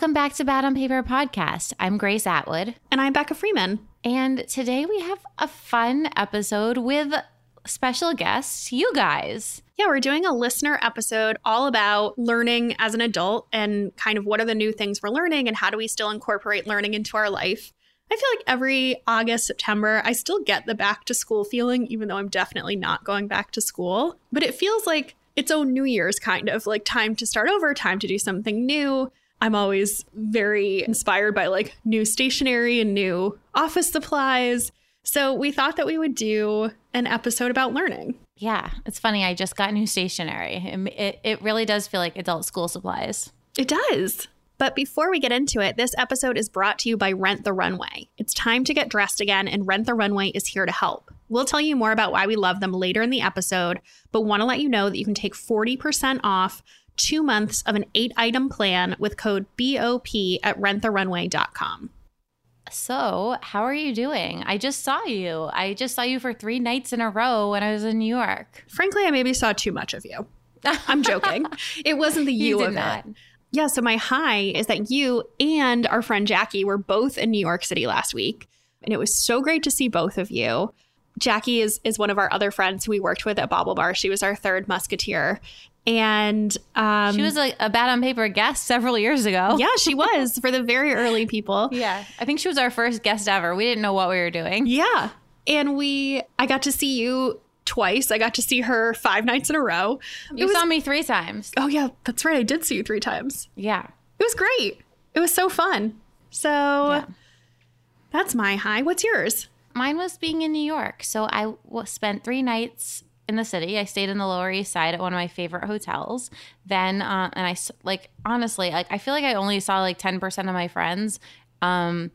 Welcome back to Bad on Paper podcast. I'm Grace Atwood. And I'm Becca Freeman. And today we have a fun episode with special guests, you guys. Yeah, we're doing a listener episode all about learning as an adult and kind of what are the new things we're learning and how do we still incorporate learning into our life. I feel like every August, September, I still get the back to school feeling, even though I'm definitely not going back to school. But it feels like its own New Year's kind of like time to start over, time to do something new. I'm always very inspired by like new stationery and new office supplies. So we thought that we would do an episode about learning. Yeah, it's funny. I just got new stationery. It, it, it really does feel like adult school supplies. It does. But before we get into it, this episode is brought to you by Rent the Runway. It's time to get dressed again, and Rent the Runway is here to help. We'll tell you more about why we love them later in the episode, but want to let you know that you can take 40% off two months of an eight item plan with code BOP at renttherunway.com. So, how are you doing? I just saw you. I just saw you for three nights in a row when I was in New York. Frankly, I maybe saw too much of you. I'm joking. it wasn't the you, you of not. it. Yeah, so my high is that you and our friend Jackie were both in New York City last week, and it was so great to see both of you. Jackie is is one of our other friends who we worked with at BaubleBar. She was our third musketeer. And um, she was like a bad on paper guest several years ago. Yeah, she was for the very early people. Yeah. I think she was our first guest ever. We didn't know what we were doing. Yeah. And we I got to see you twice. I got to see her five nights in a row. You was, saw me three times. Oh yeah, that's right. I did see you three times. Yeah. It was great. It was so fun. So yeah. that's my high. What's yours? Mine was being in New York. So I spent three nights in the city. I stayed in the Lower East Side at one of my favorite hotels. Then, uh, and I like honestly, like I feel like I only saw like ten percent of my friends. Um,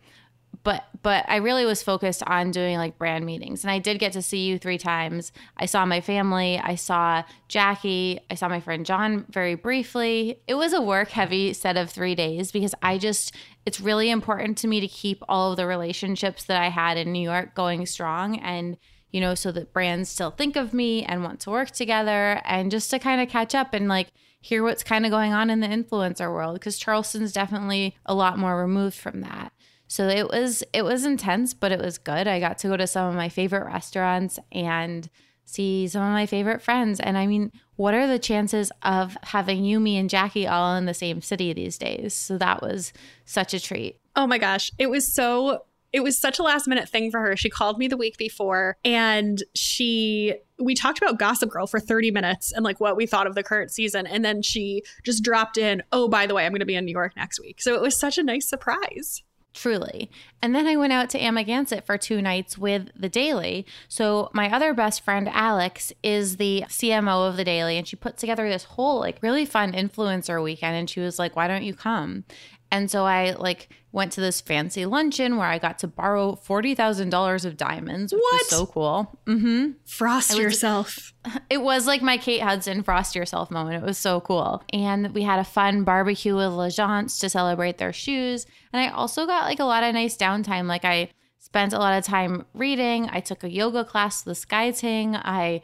but but I really was focused on doing like brand meetings and I did get to see you three times. I saw my family, I saw Jackie, I saw my friend John very briefly. It was a work heavy set of 3 days because I just it's really important to me to keep all of the relationships that I had in New York going strong and you know so that brands still think of me and want to work together and just to kind of catch up and like hear what's kind of going on in the influencer world because Charleston's definitely a lot more removed from that. So it was it was intense, but it was good. I got to go to some of my favorite restaurants and see some of my favorite friends. And I mean, what are the chances of having you, me, and Jackie all in the same city these days? So that was such a treat. Oh my gosh. It was so it was such a last minute thing for her. She called me the week before and she we talked about Gossip Girl for 30 minutes and like what we thought of the current season and then she just dropped in, "Oh, by the way, I'm going to be in New York next week." So it was such a nice surprise truly. And then I went out to Amagansett for two nights with the Daily. So my other best friend, Alex, is the CMO of the Daily, and she put together this whole like really fun influencer weekend. And she was like, "Why don't you come?" And so I like went to this fancy luncheon where I got to borrow forty thousand dollars of diamonds, which what? was so cool. Mm-hmm. Frost was, yourself. It was like my Kate Hudson frost yourself moment. It was so cool, and we had a fun barbecue with L'Agence to celebrate their shoes. And I also got like a lot of nice downtime. Like I spent a lot of time reading. I took a yoga class, the Sky Ting. I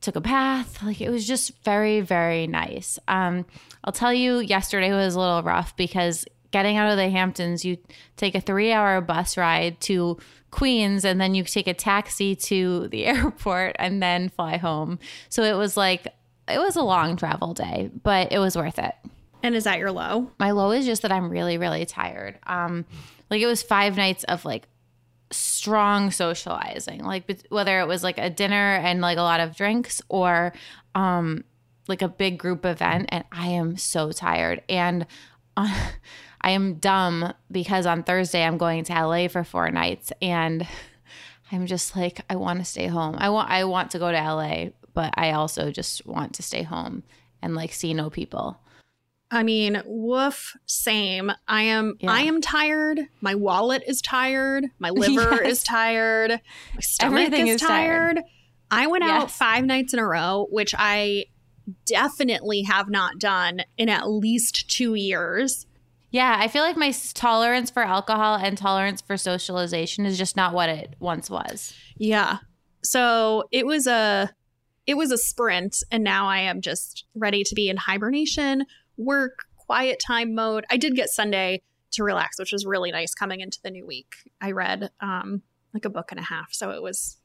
took a bath. Like it was just very, very nice. Um, I'll tell you, yesterday was a little rough because getting out of the Hamptons, you take a three hour bus ride to Queens and then you take a taxi to the airport and then fly home. So it was like, it was a long travel day, but it was worth it. And is that your low? My low is just that I'm really, really tired. Um, like it was five nights of like strong socializing, like whether it was like a dinner and like a lot of drinks or um, like a big group event. And I am so tired. And uh, I am dumb because on Thursday I'm going to LA for four nights and I'm just like I want to stay home. I want I want to go to LA, but I also just want to stay home and like see no people. I mean, woof, same. I am yeah. I am tired. My wallet is tired. My liver yes. is tired. My stomach Everything is, is tired. tired. I went yes. out 5 nights in a row, which I definitely have not done in at least 2 years. Yeah, I feel like my tolerance for alcohol and tolerance for socialization is just not what it once was. Yeah. So it was a it was a sprint and now I am just ready to be in hibernation, work, quiet time mode. I did get Sunday to relax, which was really nice coming into the new week. I read um, like a book and a half, so it was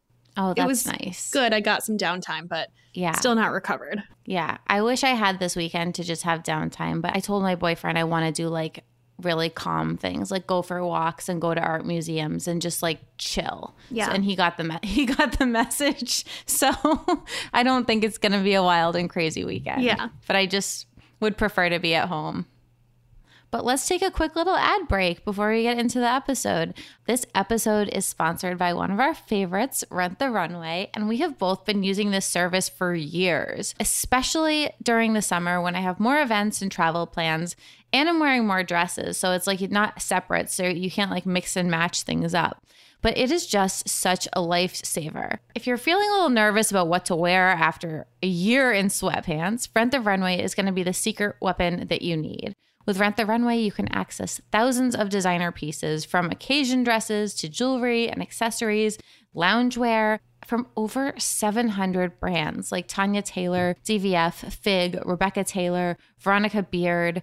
Oh, that's was nice. good. I got some downtime, but Yeah. still not recovered. Yeah. I wish I had this weekend to just have downtime, but I told my boyfriend I want to do like really calm things, like go for walks and go to art museums and just like chill. Yeah. So- and he got the me- he got the message. So I don't think it's going to be a wild and crazy weekend. Yeah. But I just would prefer to be at home. But let's take a quick little ad break before we get into the episode. This episode is sponsored by one of our favorites, Rent the Runway, and we have both been using this service for years, especially during the summer when I have more events and travel plans and I'm wearing more dresses. So it's like not separate, so you can't like mix and match things up but it is just such a lifesaver. If you're feeling a little nervous about what to wear after a year in sweatpants, Rent the Runway is going to be the secret weapon that you need. With Rent the Runway, you can access thousands of designer pieces from occasion dresses to jewelry and accessories, loungewear from over 700 brands like Tanya Taylor, DVF, Fig, Rebecca Taylor, Veronica Beard,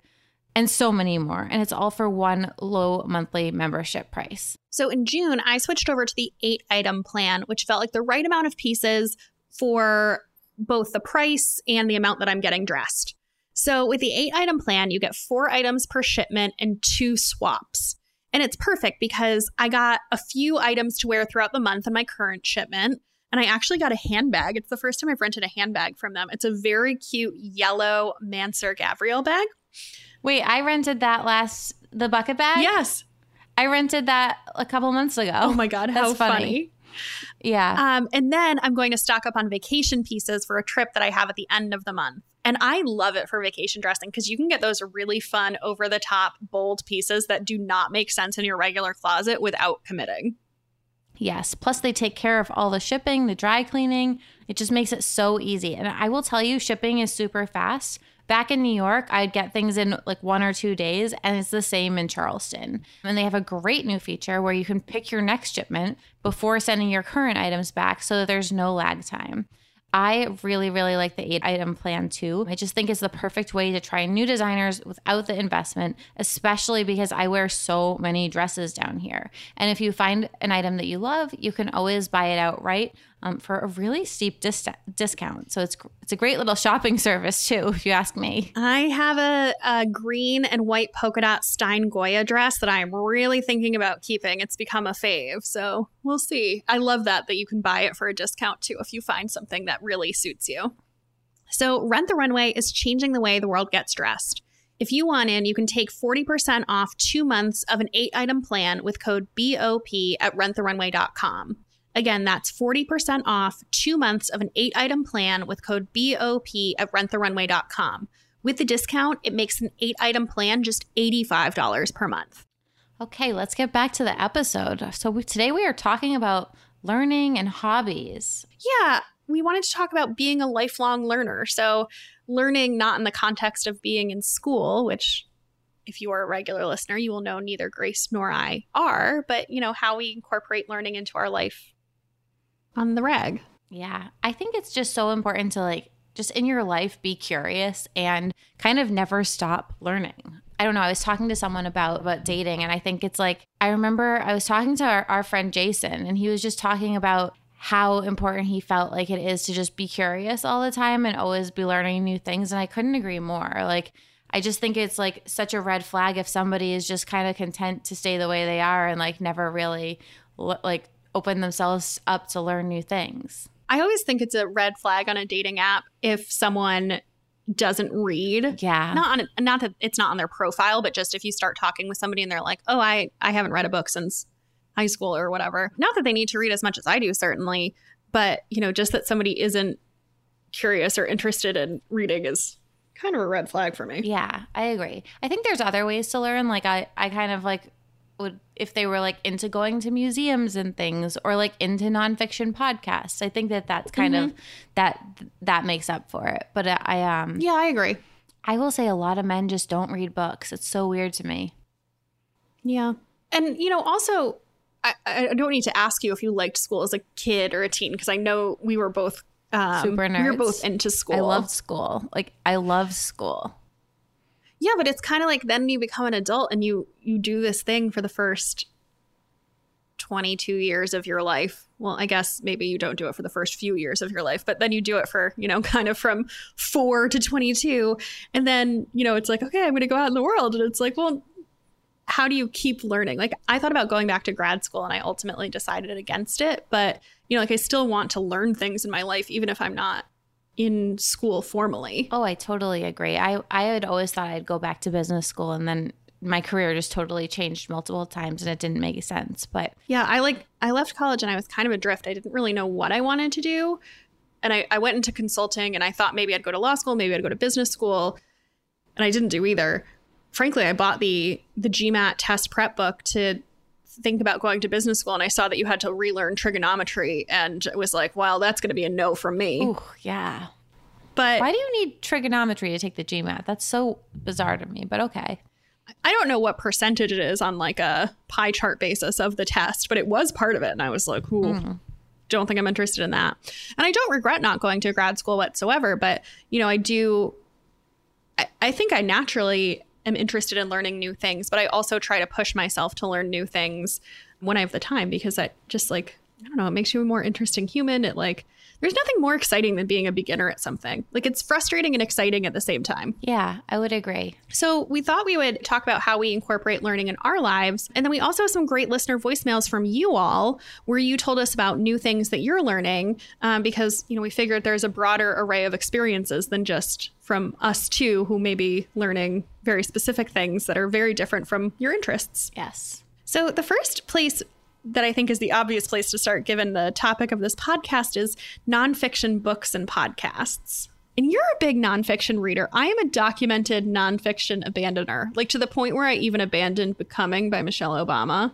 and so many more. And it's all for one low monthly membership price. So in June, I switched over to the eight item plan, which felt like the right amount of pieces for both the price and the amount that I'm getting dressed. So with the eight item plan, you get four items per shipment and two swaps. And it's perfect because I got a few items to wear throughout the month in my current shipment. And I actually got a handbag. It's the first time I've rented a handbag from them. It's a very cute yellow Mansur Gavriel bag. Wait, I rented that last the bucket bag. Yes. I rented that a couple months ago. Oh my God, how That's funny. funny. Yeah. Um, and then I'm going to stock up on vacation pieces for a trip that I have at the end of the month. And I love it for vacation dressing because you can get those really fun, over the top, bold pieces that do not make sense in your regular closet without committing. Yes. Plus, they take care of all the shipping, the dry cleaning. It just makes it so easy. And I will tell you, shipping is super fast. Back in New York, I'd get things in like one or two days, and it's the same in Charleston. And they have a great new feature where you can pick your next shipment before sending your current items back so that there's no lag time. I really, really like the eight item plan too. I just think it's the perfect way to try new designers without the investment, especially because I wear so many dresses down here. And if you find an item that you love, you can always buy it outright um, for a really steep dis- discount. So it's it's a great little shopping service too, if you ask me. I have a, a green and white polka dot Stine Goya dress that I'm really thinking about keeping. It's become a fave. So we'll see. I love that, that you can buy it for a discount too if you find something that really suits you. So, Rent the Runway is changing the way the world gets dressed. If you want in, you can take 40% off two months of an eight item plan with code BOP at renttherunway.com. Again, that's 40% off two months of an eight item plan with code BOP at renttherunway.com. With the discount, it makes an eight item plan just $85 per month. Okay, let's get back to the episode. So we, today we are talking about learning and hobbies. Yeah, we wanted to talk about being a lifelong learner. So, learning not in the context of being in school, which if you are a regular listener, you will know neither Grace nor I are, but you know, how we incorporate learning into our life on the reg. Yeah, I think it's just so important to like just in your life be curious and kind of never stop learning. I don't know. I was talking to someone about about dating, and I think it's like I remember I was talking to our, our friend Jason, and he was just talking about how important he felt like it is to just be curious all the time and always be learning new things. And I couldn't agree more. Like I just think it's like such a red flag if somebody is just kind of content to stay the way they are and like never really like open themselves up to learn new things. I always think it's a red flag on a dating app if someone doesn't read. Yeah. Not on not that it's not on their profile, but just if you start talking with somebody and they're like, "Oh, I I haven't read a book since high school or whatever." Not that they need to read as much as I do certainly, but you know, just that somebody isn't curious or interested in reading is kind of a red flag for me. Yeah, I agree. I think there's other ways to learn. Like I, I kind of like would if they were like into going to museums and things or like into nonfiction podcasts. I think that that's kind of that that makes up for it. But I, I um Yeah, I agree. I will say a lot of men just don't read books. It's so weird to me. Yeah. And, you know, also, I, I don't need to ask you if you liked school as a kid or a teen, because I know we were both um, Super We were both into school. I loved school. Like I loved school. Yeah, but it's kind of like then you become an adult and you you do this thing for the first 22 years of your life. Well, I guess maybe you don't do it for the first few years of your life, but then you do it for, you know, kind of from 4 to 22 and then, you know, it's like, okay, I'm going to go out in the world and it's like, well, how do you keep learning? Like I thought about going back to grad school and I ultimately decided against it, but you know, like I still want to learn things in my life even if I'm not in school formally. Oh, I totally agree. I I had always thought I'd go back to business school and then my career just totally changed multiple times and it didn't make sense. But yeah, I like I left college and I was kind of adrift. I didn't really know what I wanted to do. And I, I went into consulting and I thought maybe I'd go to law school, maybe I'd go to business school. And I didn't do either. Frankly, I bought the the GMAT test prep book to think about going to business school and I saw that you had to relearn trigonometry and it was like, well, that's going to be a no from me. Ooh, yeah. But why do you need trigonometry to take the GMAT? That's so bizarre to me, but okay. I don't know what percentage it is on like a pie chart basis of the test, but it was part of it. And I was like, ooh, mm. don't think I'm interested in that. And I don't regret not going to grad school whatsoever. But, you know, I do, I, I think I naturally am interested in learning new things, but I also try to push myself to learn new things when I have the time because that just like, I don't know, it makes you a more interesting human. It like, there's nothing more exciting than being a beginner at something. Like it's frustrating and exciting at the same time. Yeah, I would agree. So we thought we would talk about how we incorporate learning in our lives. And then we also have some great listener voicemails from you all where you told us about new things that you're learning um, because, you know, we figured there's a broader array of experiences than just from us two who may be learning very specific things that are very different from your interests. Yes. So the first place that I think is the obvious place to start, given the topic of this podcast, is nonfiction books and podcasts. And you're a big nonfiction reader. I am a documented nonfiction abandoner, like to the point where I even abandoned Becoming by Michelle Obama.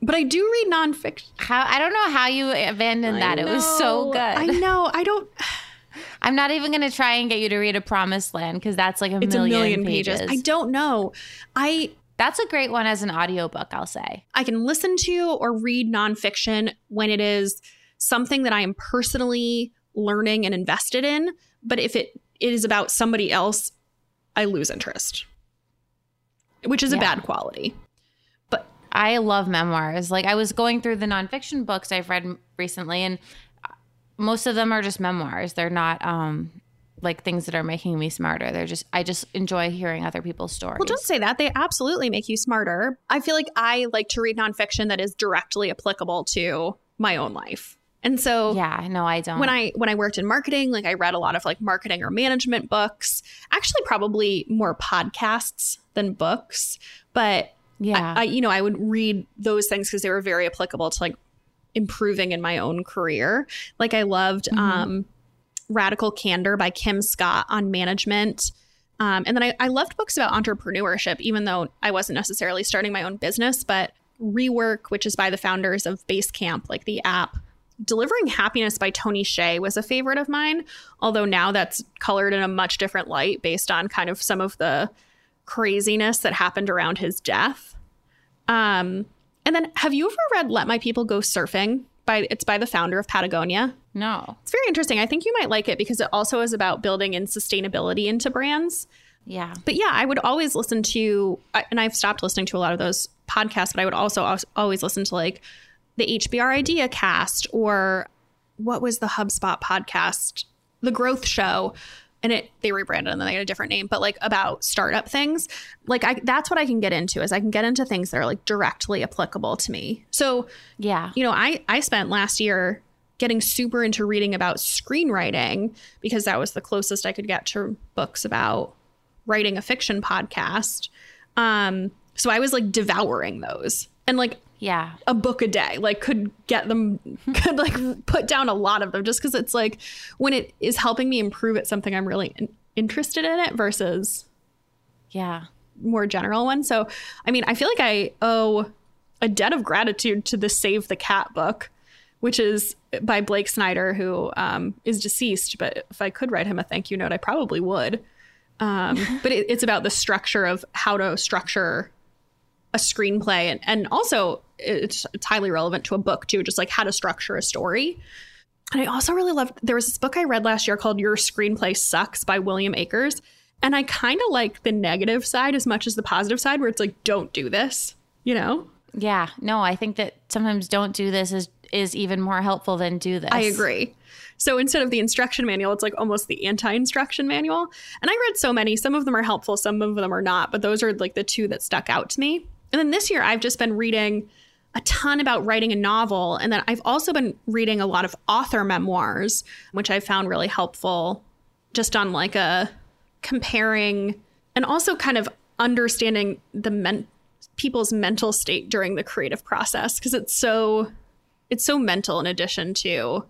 But I do read nonfiction. How I don't know how you abandoned that. It was so good. I know. I don't. I'm not even going to try and get you to read A Promised Land because that's like a, it's million, a million pages. pages. I don't know. I that's a great one as an audiobook, I'll say. I can listen to or read nonfiction when it is something that I am personally learning and invested in. But if it, it is about somebody else, I lose interest, which is yeah. a bad quality. But I love memoirs. Like I was going through the nonfiction books I've read recently, and most of them are just memoirs. They're not um, like things that are making me smarter. They're just I just enjoy hearing other people's stories. Well, don't say that. They absolutely make you smarter. I feel like I like to read nonfiction that is directly applicable to my own life. And so Yeah, no, I don't. When I when I worked in marketing, like I read a lot of like marketing or management books. Actually probably more podcasts than books, but yeah. I, I you know, I would read those things because they were very applicable to like improving in my own career. Like I loved mm-hmm. um Radical Candor by Kim Scott on management. Um, and then I, I loved books about entrepreneurship, even though I wasn't necessarily starting my own business, but Rework, which is by the founders of Basecamp, like the app. Delivering Happiness by Tony Hsieh was a favorite of mine, although now that's colored in a much different light based on kind of some of the craziness that happened around his death. Um, and then have you ever read Let My People Go Surfing? By it's by the founder of Patagonia. No. It's very interesting. I think you might like it because it also is about building in sustainability into brands. Yeah. But yeah, I would always listen to, and I've stopped listening to a lot of those podcasts, but I would also always listen to like the HBR IdeaCast or what was the HubSpot podcast, The Growth Show. And it they rebranded and then they had a different name, but like about startup things. Like I that's what I can get into is I can get into things that are like directly applicable to me. So yeah, you know, I I spent last year getting super into reading about screenwriting because that was the closest I could get to books about writing a fiction podcast. Um, so I was like devouring those and like yeah. a book a day like could get them could like put down a lot of them just because it's like when it is helping me improve at something i'm really in- interested in it versus yeah. more general one. So i mean i feel like i owe a debt of gratitude to the save the cat book which is by Blake Snyder, who um, is deceased. But if I could write him a thank you note, I probably would. Um, but it, it's about the structure of how to structure a screenplay, and and also it's, it's highly relevant to a book too, just like how to structure a story. And I also really loved there was this book I read last year called Your Screenplay Sucks by William Akers. And I kind of like the negative side as much as the positive side, where it's like, don't do this, you know? Yeah. No, I think that sometimes don't do this is is even more helpful than do this. I agree. So instead of the instruction manual, it's like almost the anti-instruction manual. And I read so many. Some of them are helpful, some of them are not, but those are like the two that stuck out to me. And then this year I've just been reading a ton about writing a novel and then I've also been reading a lot of author memoirs, which I found really helpful just on like a comparing and also kind of understanding the men- people's mental state during the creative process because it's so it's so mental in addition to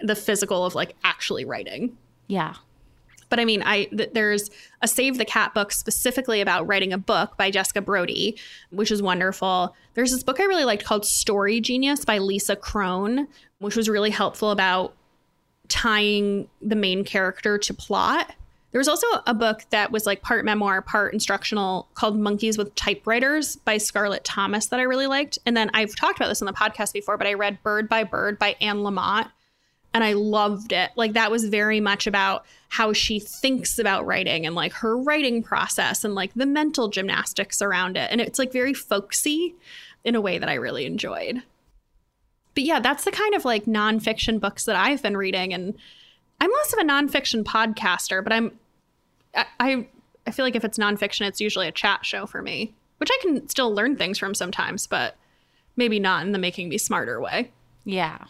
the physical of like actually writing. Yeah. But I mean, I th- there's a Save the Cat book specifically about writing a book by Jessica Brody, which is wonderful. There's this book I really liked called Story Genius by Lisa Cron, which was really helpful about tying the main character to plot. There was also a book that was like part memoir, part instructional called Monkeys with Typewriters by Scarlett Thomas that I really liked. And then I've talked about this on the podcast before, but I read Bird by Bird by Anne Lamott and I loved it. Like that was very much about how she thinks about writing and like her writing process and like the mental gymnastics around it. And it's like very folksy in a way that I really enjoyed. But yeah, that's the kind of like nonfiction books that I've been reading. And I'm less of a nonfiction podcaster, but I'm I I feel like if it's nonfiction, it's usually a chat show for me, which I can still learn things from sometimes, but maybe not in the making me smarter way. Yeah.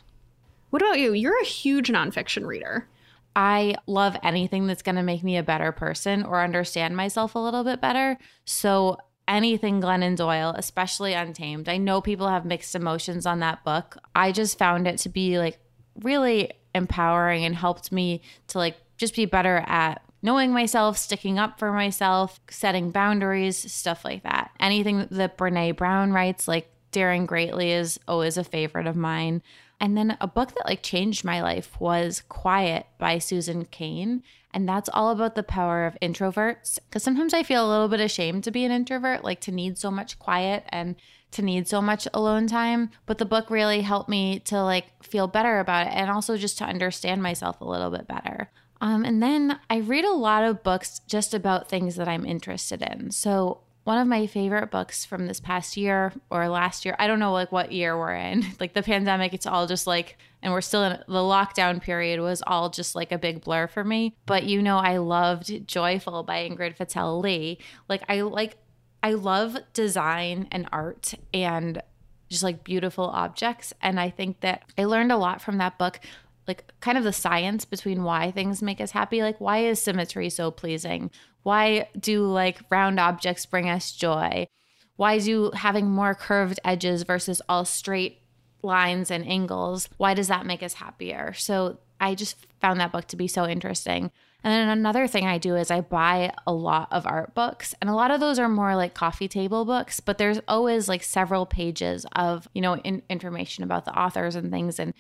What about you? You're a huge nonfiction reader. I love anything that's going to make me a better person or understand myself a little bit better. So, anything Glennon Doyle, especially Untamed. I know people have mixed emotions on that book. I just found it to be like really empowering and helped me to like just be better at knowing myself, sticking up for myself, setting boundaries, stuff like that. Anything that Brene Brown writes, like Daring Greatly, is always a favorite of mine. And then a book that like changed my life was Quiet by Susan Cain. And that's all about the power of introverts. Because sometimes I feel a little bit ashamed to be an introvert, like to need so much quiet and to need so much alone time. But the book really helped me to like feel better about it and also just to understand myself a little bit better. Um, and then I read a lot of books just about things that I'm interested in. So one of my favorite books from this past year or last year, I don't know like what year we're in. Like the pandemic, it's all just like and we're still in the lockdown period was all just like a big blur for me. But you know, I loved Joyful by Ingrid Fetell Lee. Like I like I love design and art and just like beautiful objects. And I think that I learned a lot from that book like kind of the science between why things make us happy. Like, why is symmetry so pleasing? Why do like round objects bring us joy? Why do having more curved edges versus all straight lines and angles, why does that make us happier? So I just found that book to be so interesting. And then another thing I do is I buy a lot of art books, and a lot of those are more like coffee table books, but there's always like several pages of, you know, in- information about the authors and things. And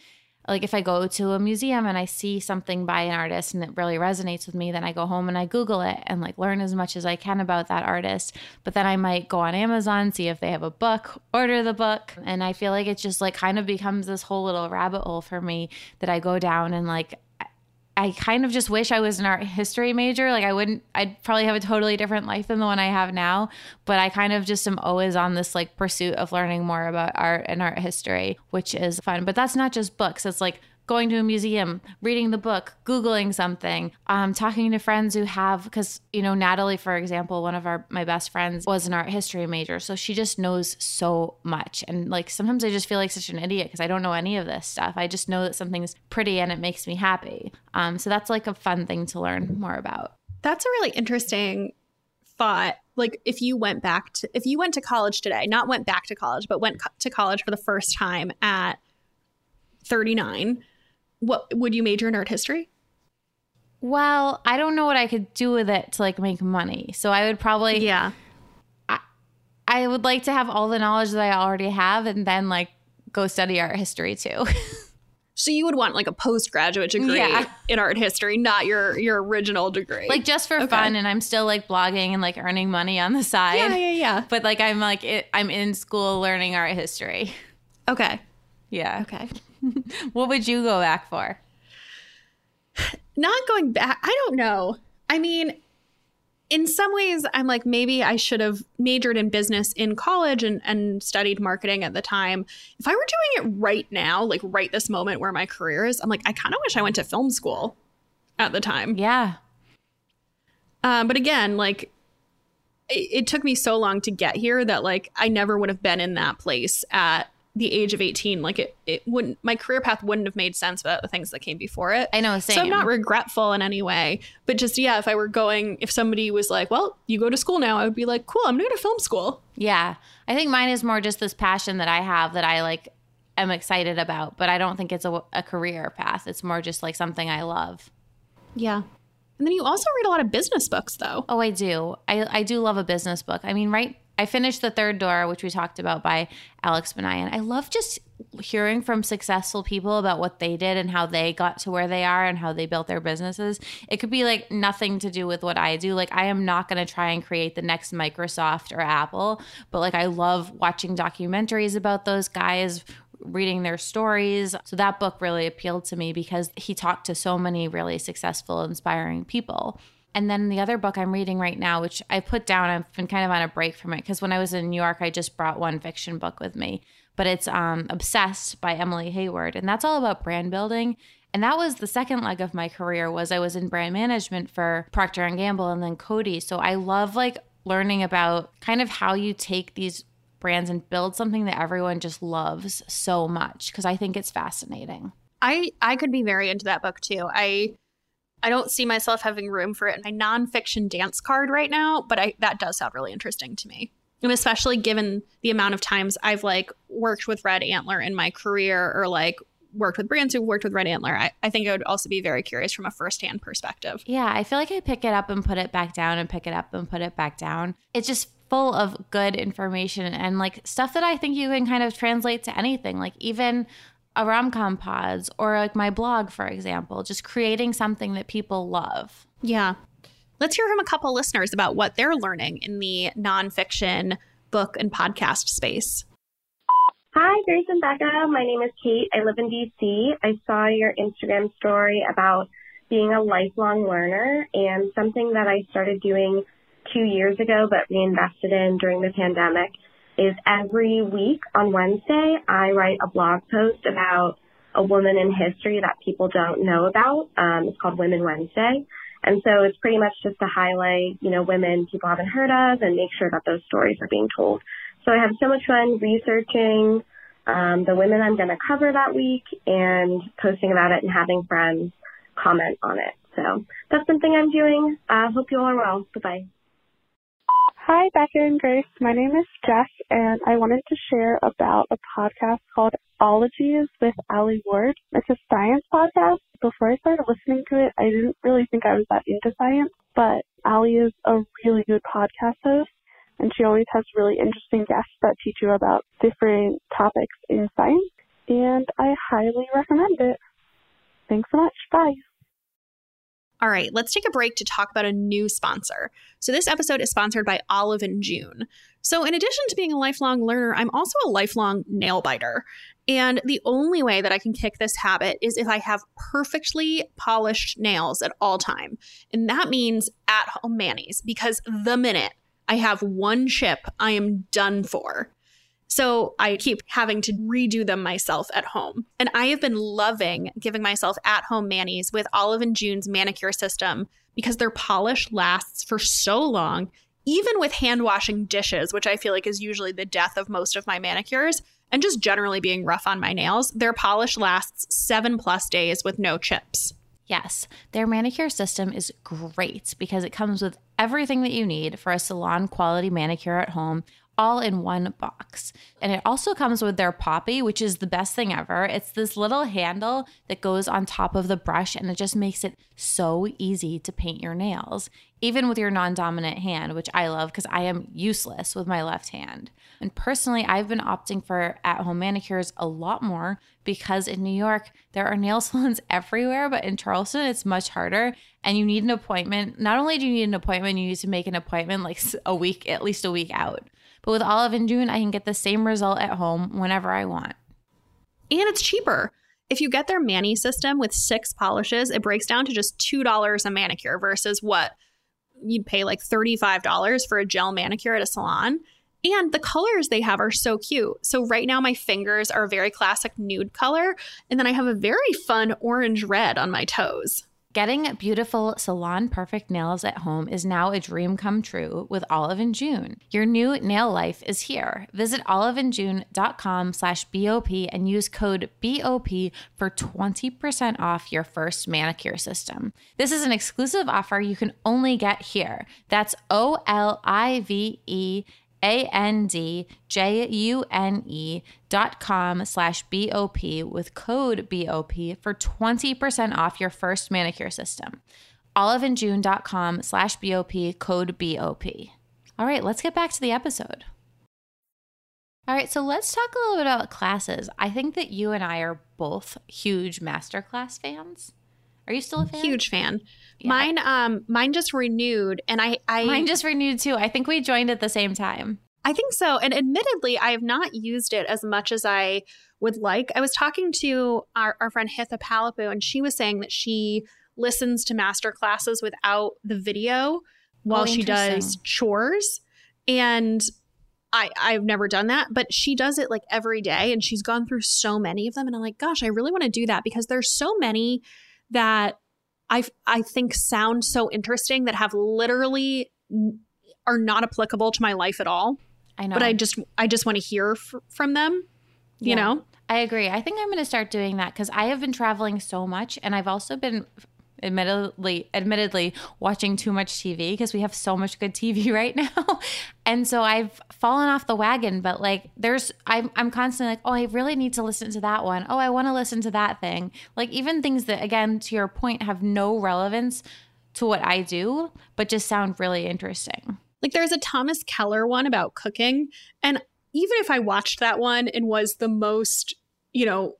like if I go to a museum and I see something by an artist and it really resonates with me, then I go home and I Google it and like learn as much as I can about that artist. But then I might go on Amazon, see if they have a book, order the book. And I feel like it just like kind of becomes this whole little rabbit hole for me that I go down and like I kind of just wish I was an art history major. Like I wouldn't I'd probably have a totally different life than the one I have now, but I kind of just am always on this like pursuit of learning more about art and art history, which is fun. But that's not just books. It's like going to a museum, reading the book, Googling something, um, talking to friends who have, because, you know, Natalie, for example, one of our, my best friends was an art history major. So she just knows so much. And like sometimes I just feel like such an idiot because I don't know any of this stuff. I just know that something's pretty and it makes me happy. Um, so that's like a fun thing to learn more about. That's a really interesting thought like if you went back to if you went to college today not went back to college but went co- to college for the first time at 39 what would you major in art history? Well, I don't know what I could do with it to like make money. So I would probably Yeah. I, I would like to have all the knowledge that I already have and then like go study art history too. So you would want like a postgraduate degree Yeah. in art history, not your your original degree. like just for Okay. fun and I'm still like blogging and like earning money on the side. yeah, yeah, yeah. But like I'm like it, I'm in school learning art history. Okay. Yeah. Okay. What would you go back for? Not going back. I don't know. I mean, in some ways, I'm like, maybe I should have majored in business in college and, and studied marketing at the time. If I were doing it right now, like right this moment where my career is, I'm like, I kind of wish I went to film school at the time. Yeah. Um, but again, like, it, it took me so long to get here that like I never would have been in that place at the age of 18 like it it wouldn't my career path wouldn't have made sense without the things that came before it I know, same. so i'm not regretful in any way but just yeah if i were going if somebody was like well you go to school now i would be like cool i'm going to film school Yeah. I think mine is more just this passion that I have that I like am excited about, but I don't think it's a, a career path. It's more just like something I love. yeah and then you also read a lot of business books though Oh, I do. I, I do love a business book. I mean, right? I finished The Third Door, which we talked about by Alex Banayan. I love just hearing from successful people about what they did and how they got to where they are and how they built their businesses. It could be like nothing to do with what I do. Like, I am not going to try and create the next Microsoft or Apple, but like, I love watching documentaries about those guys, reading their stories. So that book really appealed to me because he talked to so many really successful, inspiring people. And then the other book I'm reading right now, which I put down, I've been kind of on a break from it because when I was in New York, I just brought one fiction book with me. But it's um, Obsessed by Emily Heyward, and that's all about brand building. And that was the second leg of my career was I was in brand management for Procter and Gamble and then Coty. So I love like learning about kind of how you take these brands and build something that everyone just loves so much because I think it's fascinating. I I could be very into that book too. I I don't see myself having room for it in my nonfiction dance card right now, but I that does sound really interesting to me. And especially given the amount of times I've like worked with Red Antler in my career or like worked with brands who've worked with Red Antler, I, I think I would also be very curious from a firsthand perspective. Yeah, I feel like I pick it up and put it back down and pick it up and put it back down. It's just full of good information and like stuff that I think you can kind of translate to anything, like even a rom com pods or like my blog, for example, just creating something that people love. Yeah. Let's hear from a couple listeners about what they're learning in the nonfiction book and podcast space. Hi, Grace and Becca. My name is Kate. I live in DC. I saw your Instagram story about being a lifelong learner and something that I started doing two years ago but reinvested in during the pandemic is every week on Wednesday, I write a blog post about a woman in history that people don't know about. Um, it's called Women Wednesday. And so it's pretty much just to highlight, you know, women people haven't heard of and make sure that those stories are being told. So I have so much fun researching um, the women I'm going to cover that week and posting about it and having friends comment on it. So that's something I'm doing. I uh, hope you all are well. Bye-bye. Hi, Becca and Grace. My name is Jess, and I wanted to share about a podcast called Ologies with Alie Ward. It's a science podcast. Before I started listening to it, I didn't really think I was that into science, but Alie is a really good podcast host, and she always has really interesting guests that teach you about different topics in science, and I highly recommend it. Thanks so much. Bye. All right, let's take a break to talk about a new sponsor. So, this episode is sponsored by Olive and June. So, in addition to being a lifelong learner, I'm also a lifelong nail biter. And the only way that I can kick this habit is if I have perfectly polished nails at all time. And that means at home manis, because the minute I have one chip, I am done for. So I keep having to redo them myself at home. And I have been loving giving myself at home manis with Olive and June's manicure system because their polish lasts for so long, even with hand washing dishes, which I feel like is usually the death of most of my manicures, and just generally being rough on my nails. Their polish lasts seven plus days with no chips. Yes, their manicure system is great because it comes with everything that you need for a salon quality manicure at home all in one box. And it also comes with their poppy, which is the best thing ever. It's this little handle that goes on top of the brush and it just makes it so easy to paint your nails, even with your non dominant hand, which I love because I am useless with my left hand. And personally, I've been opting for at home manicures a lot more because in New York, there are nail salons everywhere, but in Charleston, it's much harder. And you need an appointment. Not only do you need an appointment, you need to make an appointment like a week, at least a week out. But with Olive and June, I can get the same result at home whenever I want. And it's cheaper. If you get their mani system with six polishes, it breaks down to just $2 a manicure versus what? you'd pay like $35 for a gel manicure at a salon. And the colors they have are so cute. So right now my fingers are a very classic nude color, and then I have a very fun orange red on my toes. Getting beautiful salon perfect nails at home is now a dream come true with Olive and June. Your new nail life is here. Visit oliveandjune.com slash BOP and use code BOP for 20% off your first manicure system. This is an exclusive offer you can only get here. That's O L I V E a N D J U N E dot com slash B O P with code B O P for 20% off your first manicure system. Oliveandjune.com slash B O P code B O P. All right, let's get back to the episode. All right, so let's talk a little bit about classes. I think that you and I are both huge masterclass fans. Are you still a fan? Huge fan. Yeah. Mine um mine just renewed and I I Mine just renewed too. I think we joined at the same time. I think so. And admittedly, I have not used it as much as I would like. I was talking to our, our friend Hitha Palepu, and she was saying that she listens to master classes without the video while oh, she does chores. And I, I've never done that, but she does it like every day and she's gone through so many of them. And I'm like, gosh, I really want to do that because there's so many that I I think sound so interesting that have literally are not applicable to my life at all. I know, but I just I just want to hear f- from them. You yeah, know, I agree. I think I'm going to start doing that because I have been traveling so much, and I've also been admittedly admittedly watching too much TV because we have so much good TV right now. and so I've fallen off the wagon, but like there's I'm I'm constantly like, "Oh, I really need to listen to that one. Oh, I want to listen to that thing." Like even things that again to your point have no relevance to what I do, but just sound really interesting. Like there's a Thomas Keller one about cooking, and even if I watched that one and was the most, you know,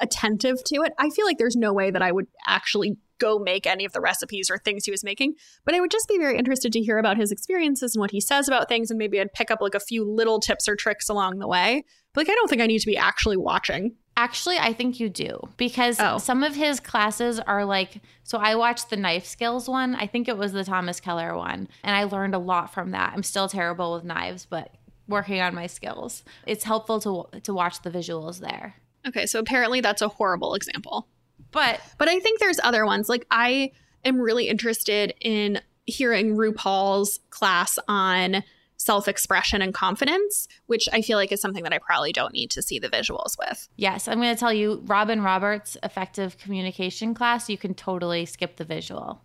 attentive to it, I feel like there's no way that I would actually go make any of the recipes or things he was making. But I would just be very interested to hear about his experiences and what he says about things, and maybe I'd pick up like a few little tips or tricks along the way. But like, I don't think I need to be actually watching. Actually, I think you do because oh. some of his classes are like. So I watched the knife skills one. I think it was the Thomas Keller one, and I learned a lot from that. I'm still terrible with knives, but working on my skills. It's helpful to to watch the visuals there. Okay, so apparently that's a horrible example. But but I think there's other ones. Like I am really interested in hearing RuPaul's class on self-expression and confidence, which I feel like is something that I probably don't need to see the visuals with. Yes, I'm going to tell you Robin Roberts effective communication class, you can totally skip the visual.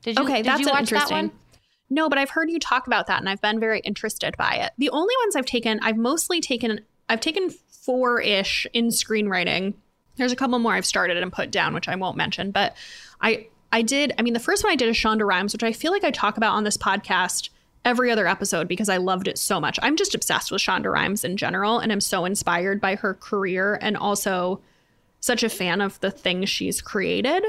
Did you Okay, did that's you watch interesting. That one? No, but I've heard you talk about that and I've been very interested by it. The only ones I've taken, I've mostly taken I've taken 4ish in screenwriting there's a couple more I've started and put down, which I won't mention, but I I did. I mean, the first one I did is Shonda Rhimes, which I feel like I talk about on this podcast every other episode because I loved it so much. I'm just obsessed with Shonda Rhimes in general, and I'm so inspired by her career and also such a fan of the things she's created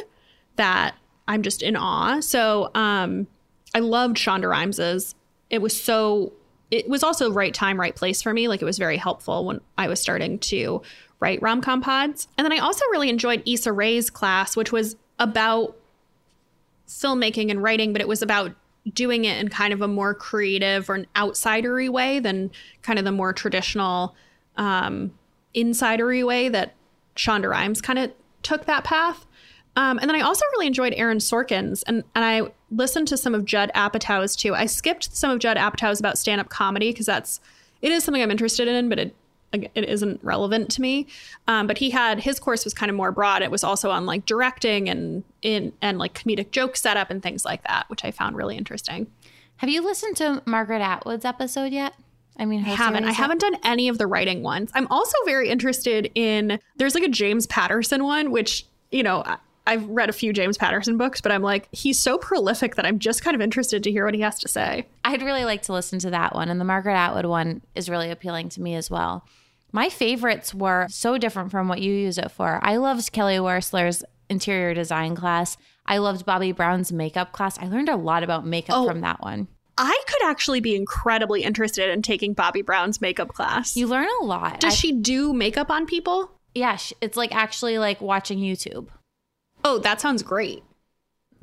that I'm just in awe. So um, I loved Shonda Rhimes's. It was so. It was also right time, right place for me. Like it was very helpful when I was starting to write rom com pods. And then I also really enjoyed Issa Rae's class, which was about filmmaking and writing, but it was about doing it in kind of a more creative or an outsidery way than kind of the more traditional um, insidery way that Shonda Rhimes kind of took that path. Um, and then I also really enjoyed Aaron Sorkin's, and and I listened to some of Judd Apatow's too. I skipped some of Judd Apatow's about stand up comedy because that's it is something I'm interested in, but it it isn't relevant to me. Um, but he had his course was kind of more broad. It was also on like directing and in and like comedic joke setup and things like that, which I found really interesting. Have you listened to Margaret Atwood's episode yet? I mean, I haven't. I haven't done any of the writing ones. I'm also very interested in. There's like a James Patterson one, which you know I've read a few James Patterson books, but I'm like, he's so prolific that I'm just kind of interested to hear what he has to say. I'd really like to listen to that one. And the Margaret Atwood one is really appealing to me as well. My favorites were so different from what you use it for. I loved Kelly Wearstler's interior design class. I loved Bobbi Brown's makeup class. I learned a lot about makeup oh, from that one. I could actually be incredibly interested in taking Bobbi Brown's makeup class. You learn a lot. Does I, she do makeup on people? Yeah, it's like actually like watching YouTube. Oh, that sounds great.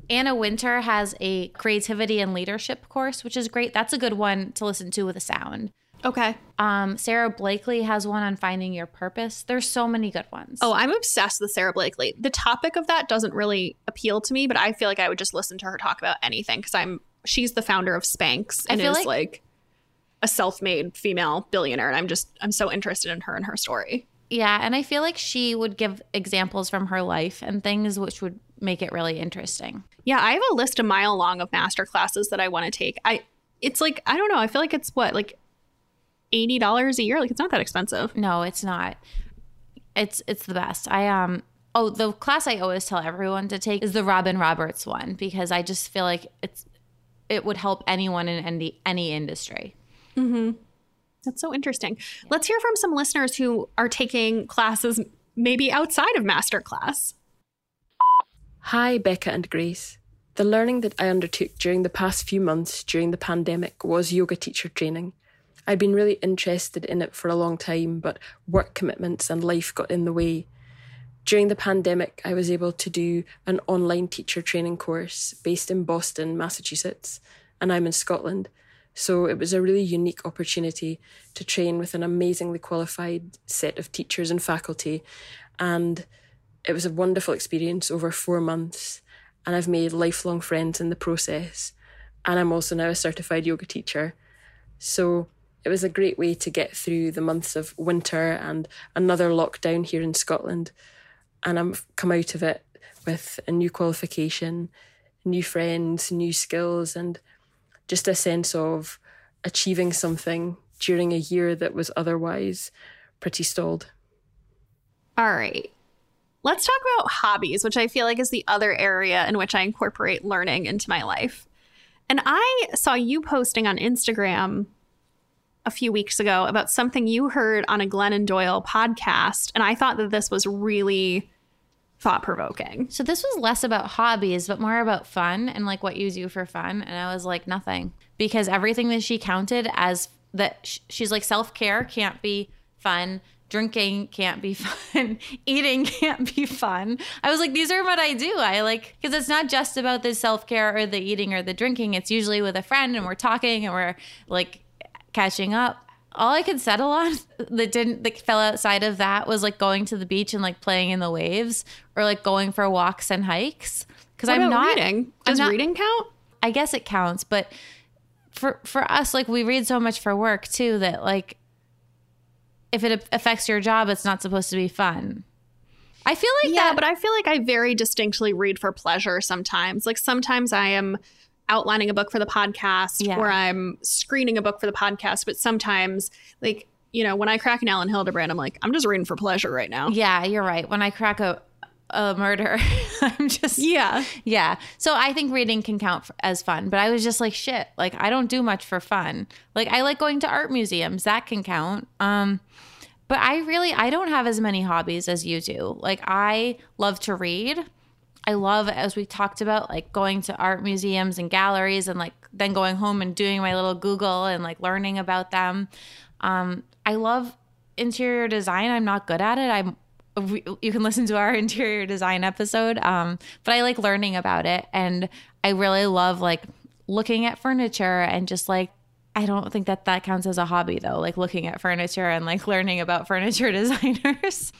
Anna Wintour has a creativity and leadership course, which is great. That's a good one to listen to with a sound. Okay. Um, Sara Blakely has one on finding your purpose. There's so many good ones. Oh, I'm obsessed with Sara Blakely. The topic of that doesn't really appeal to me, but I feel like I would just listen to her talk about anything because I'm she's the founder of Spanx and is like- like, a self-made female billionaire, and I'm just I'm so interested in her and her story. Yeah, and I feel like she would give examples from her life and things which would make it really interesting. Yeah, I have a list a mile long of master classes that I want to take. I it's like I don't know. I feel like it's what like eighty dollars a year. Like it's not that expensive. No, it's not. It's it's the best. I um oh the class I always tell everyone to take is the Robin Roberts one because I just feel like it's it would help anyone in any any industry. Mhm. That's so interesting. Let's hear from some listeners who are taking classes maybe outside of masterclass. Hi, Becca and Grace. The learning that I undertook during the past few months during the pandemic was yoga teacher training. I'd been really interested in it for a long time, but work commitments and life got in the way. During the pandemic, I was able to do an online teacher training course based in Boston, Massachusetts, and I'm in Scotland. So it was a really unique opportunity to train with an amazingly qualified set of teachers and faculty. And it was a wonderful experience over four months. And I've made lifelong friends in the process. And I'm also now a certified yoga teacher. So it was a great way to get through the months of winter and another lockdown here in Scotland. And I've come out of it with a new qualification, new friends, new skills, and just a sense of achieving something during a year that was otherwise pretty stalled. All right. Let's talk about hobbies, which I feel like is the other area in which I incorporate learning into my life. And I saw you posting on Instagram a few weeks ago about something you heard on a Glennon Doyle podcast. And I thought that this was really thought provoking. So this was less about hobbies, but more about fun and like what you do for fun. And I was like, nothing, because everything that she counted as that she's like self care can't be fun. Drinking can't be fun. Eating can't be fun. I was like, these are what I do. I like, because it's not just about the self care or the eating or the drinking. It's usually with a friend and we're talking and we're like catching up. All I could settle on that didn't that fell outside of that was like going to the beach and like playing in the waves or like going for walks and hikes. Because I'm not reading. Does not- reading count? I guess it counts, but for for us, like we read so much for work too that like if it affects your job, it's not supposed to be fun. I feel like Yeah, that, but I feel like I very distinctly read for pleasure sometimes. Like sometimes I am outlining a book for the podcast Yeah. or I'm screening a book for the podcast, but sometimes like, you know, when I crack an Elin Hilderbrand, I'm like, I'm just reading for pleasure right now. yeah, you're right. When I crack a a murder, I'm just Yeah. Yeah. So I think reading can count for, as fun, but I was just like, shit, like I don't do much for fun. Like I like going to art museums. That can count. Um but I really I don't have as many hobbies as you do. Like I love to read. I love as we talked about like going to art museums and galleries and like then going home and doing my little Google and like learning about them. Um I love interior design. I'm not good at it. I'm we- you can listen to our interior design episode um but i like learning about it and i really love like looking at furniture and just like i don't think that that counts as a hobby though like looking at furniture and like learning about furniture designers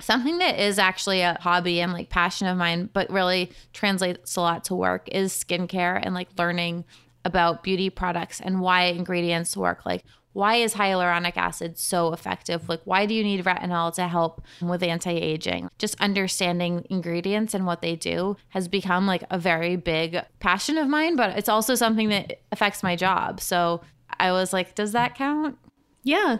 something that is actually a hobby and like passion of mine but really translates a lot to work is skincare and like learning about beauty products and why ingredients work like why is hyaluronic acid so effective like why do you need retinol to help with anti-aging just understanding ingredients and what they do has become like a very big passion of mine but it's also something that affects my job so i was like does that count Yeah.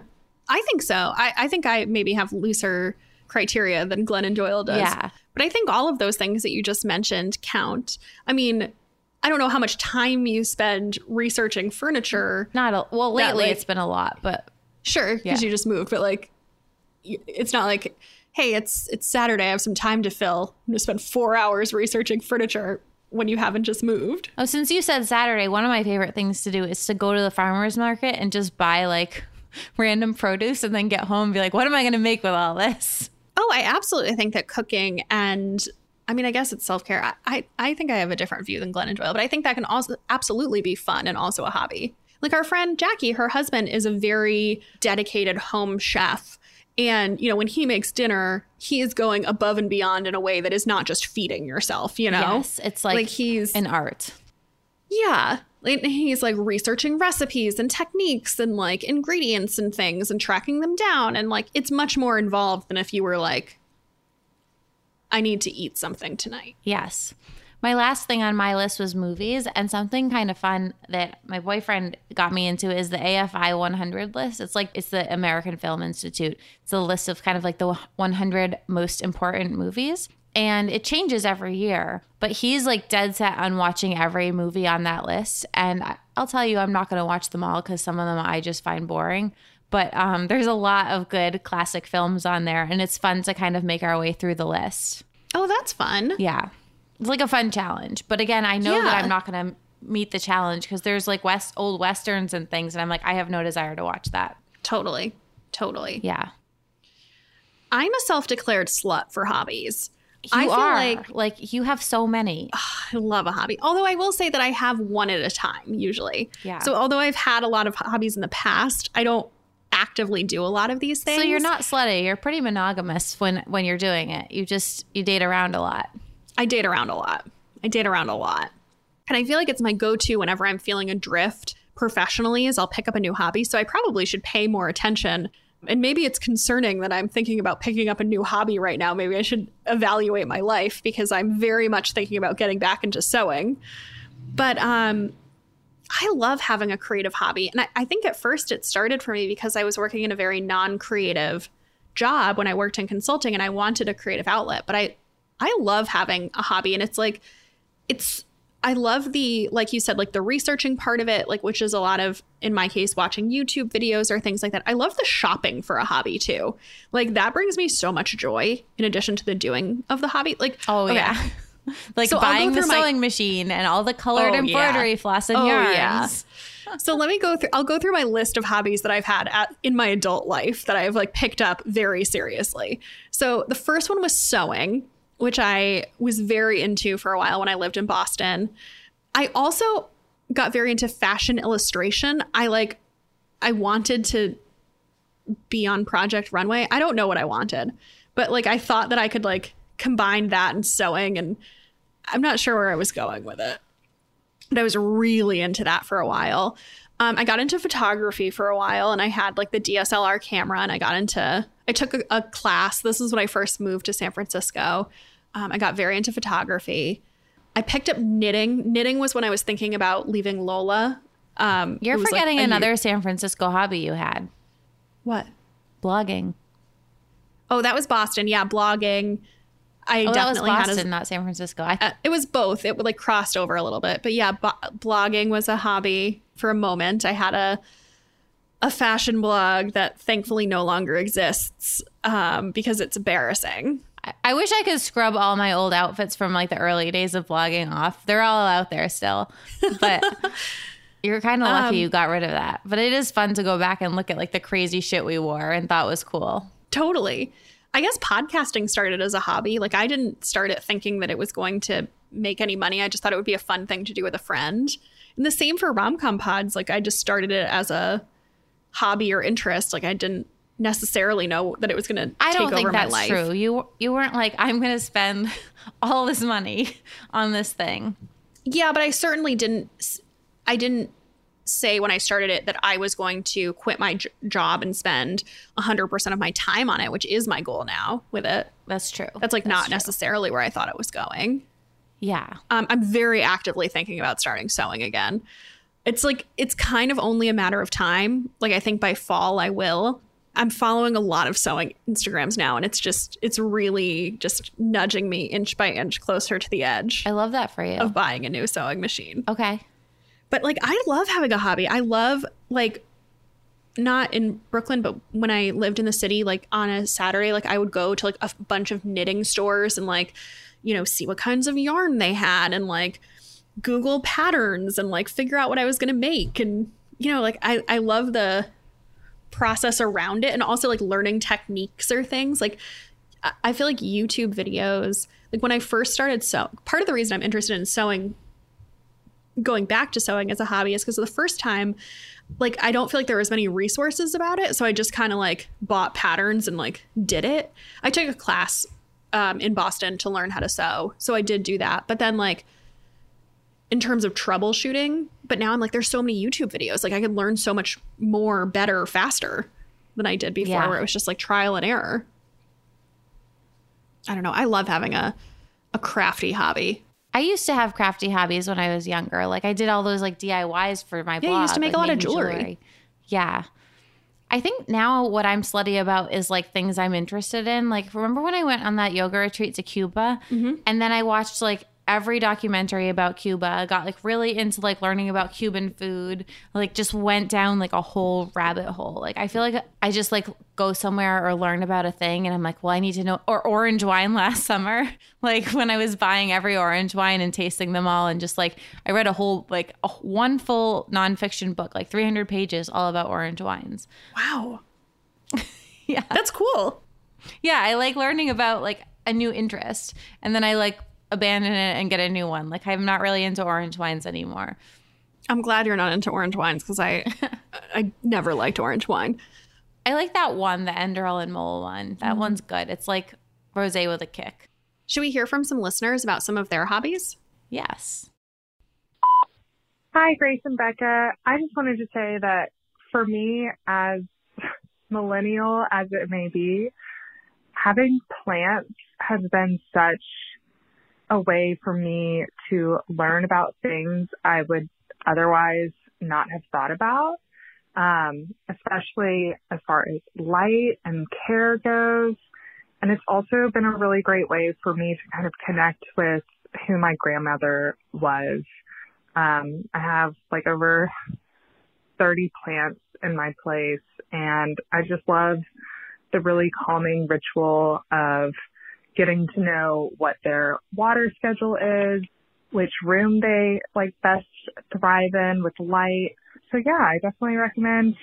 I think so. I, I think I maybe have looser criteria than Glennon Doyle does. Yeah. But I think all of those things that you just mentioned count. I mean, I don't know how much time you spend researching furniture. not a well lately like- it's been a lot but Sure, because Yeah. you just moved, but like, it's not like, hey, it's it's Saturday. I have some time to fill. I'm gonna spend four hours researching furniture when you haven't just moved. Oh, since you said Saturday, one of my favorite things to do is to go to the farmer's market and just buy like random produce and then get home and be like, what am I going to make with all this? Oh, I absolutely think that cooking and I mean, I guess it's self care. I, I, I think I have a different view than Glennon Doyle, but I think that can also absolutely be fun and also a hobby. Like our friend Jackie, her husband is a very dedicated home chef. And, you know, when he makes dinner, he is going above and beyond in a way that is not just feeding yourself, you know? Yes, it's like, like he's an art. Yeah. Like he's like researching recipes and techniques and like ingredients and things and tracking them down. And like it's much more involved than if you were like, I need to eat something tonight. Yes. My last thing on my list was movies, and something kind of fun that my boyfriend got me into is the AFI 100 list. It's like it's the American Film Institute. It's a list of kind of like the 100 most important movies, and it changes every year. But he's like dead set on watching every movie on that list, and I'll tell you, I'm not going to watch them all because some of them I just find boring. But um, there's a lot of good classic films on there, and it's fun to kind of make our way through the list. Oh, that's fun. Yeah. It's like a fun challenge. But again, I know Yeah. that I'm not going to meet the challenge because there's like west old westerns and things and I'm like I have no desire to watch that. Totally. Totally. Yeah. I'm a self declared slut for hobbies. You I feel are like like you have so many. Ah, I love a hobby. Although I will say that I have one at a time usually. Yeah. So although I've had a lot of hobbies in the past, I don't actively do a lot of these things. So you're not slutty. You're pretty monogamous when when you're doing it. You just you date around a lot. I date around a lot. I date around a lot. And I feel like it's my go-to whenever I'm feeling adrift professionally is I'll pick up a new hobby. So I probably should pay more attention. And maybe it's concerning that I'm thinking about picking up a new hobby right now. Maybe I should evaluate my life because I'm very much thinking about getting back into sewing. But um I love having a creative hobby. And I, I think at first it started for me because I was working in a very non-creative job when I worked in consulting and I wanted a creative outlet. But I I love having a hobby and it's like it's I love the like you said like the researching part of it like which is a lot of in my case watching YouTube videos or things like that. I love the shopping for a hobby too. Like that brings me so much joy in addition to the doing of the hobby. Like Oh okay, yeah. like So buying the through my- sewing machine and all the colored Oh, yeah. embroidery floss and Oh, yarns. yeah. So let me go through I'll go through my list of hobbies that I've had at, in my adult life that I've like picked up very seriously. So the first one was sewing, which I was very into for a while when I lived in Boston. I also got very into fashion illustration. I like I wanted to be on Project Runway. I don't know what I wanted, but like I thought that I could like combine that and sewing and I'm not sure where I was going with it but I was really into that for a while. Um, I got into photography for a while and I had like the DSLR camera and I got into, I took a, a class. This is when I first moved to San Francisco. Um, I got very into photography. I picked up knitting. Knitting was when I was thinking about leaving Lola. Um, You're like, forgetting year- another San Francisco hobby you had. What? Blogging. Oh, that was Boston. Yeah, blogging. I Oh, that was definitely had Boston, a, not San Francisco. I Uh, it was both. It like crossed over a little bit, but yeah, bo- blogging was a hobby for a moment. I had a a fashion blog that thankfully no longer exists um, because it's embarrassing. I- I wish I could scrub all my old outfits from like the early days of blogging off. They're all out there still. But you're kind of lucky Um, you got rid of that. But it is fun to go back and look at like the crazy shit we wore and thought was cool. Totally. I guess podcasting started as a hobby. Like I didn't start it thinking that it was going to make any money. I just thought it would be a fun thing to do with a friend. And the same for romcom pods. Like I just started it as a hobby or interest. Like I didn't necessarily know that it was going to I take don't think that's life. true. You you weren't like I'm going to spend all this money on this thing. Yeah, but I certainly didn't. I didn't say when I started it that I was going to quit my j- job and spend 100% of my time on it, which is my goal now with it. That's true. That's like not true. necessarily where I thought it was going. Yeah. Um, I'm very actively thinking about starting sewing again. It's like it's kind of only a matter of time. Like I think by fall I will. I'm following a lot of sewing Instagrams now, and it's just it's really just nudging me inch by inch closer to the edge I love that for you. of buying a new sewing machine. okay. But like I love having a hobby. I love like not in Brooklyn, but when I lived in the city, like on a Saturday, like I would go to like a bunch of knitting stores and like, you know, see what kinds of yarn they had and like Google patterns and like figure out what I was gonna make. And, you know, like I, I love the process around it and also like learning techniques or things. Like I feel like YouTube videos, like when I first started sew, part of the reason I'm interested in sewing, going back to sewing as a hobby is because the first time, like I don't feel like there was many resources about it, so I just kind of like bought patterns and like did it. I took a class um, in Boston to learn how to sew, so I did do that. But then like in terms of troubleshooting, but now I'm like, there's so many YouTube videos, like I could learn so much more, better, faster than I did before, Yeah. where it was just like trial and error. I don't know. I love having a a crafty hobby. I used to have crafty hobbies when I was younger. Like I did all those like DIYs for my Yeah, blog. you used to make like a lot of making jewelry. Yeah. I think now what I'm slutty about is like things I'm interested in. Like remember when I went on that yoga retreat to Cuba Mm-hmm. and then I watched like every documentary about Cuba, got like really into like learning about Cuban food, like just went down like a whole rabbit hole. Like I feel like I just like go somewhere or learn about a thing and I'm like, well, I need to know or orange wine last summer, like when I was buying every orange wine and tasting them all and just like I read a whole like a, one full nonfiction book, like 300 pages all about orange wines. Wow. Yeah. That's cool. Yeah, I like learning about like a new interest and then I like abandon it and get a new one. Like I'm not really into orange wines anymore. I'm glad you're not into orange wines because I I never liked orange wine. I like that one, the Enderle and Moll one. That mm-hmm. one's good. It's like rosé with a kick. Should we hear from some listeners about some of their hobbies? Yes. Hi, Grace and Becca. I just wanted to say that for me, as millennial as it may be, having plants has been such a way for me to learn about things I would otherwise not have thought about, um, especially as far as light and care goes. And it's also been a really great way for me to kind of connect with who my grandmother was. Um, I have like over 30 plants in my place and I just love the really calming ritual of getting to know what their water schedule is, which room they like best thrive in with light. So yeah, I definitely recommend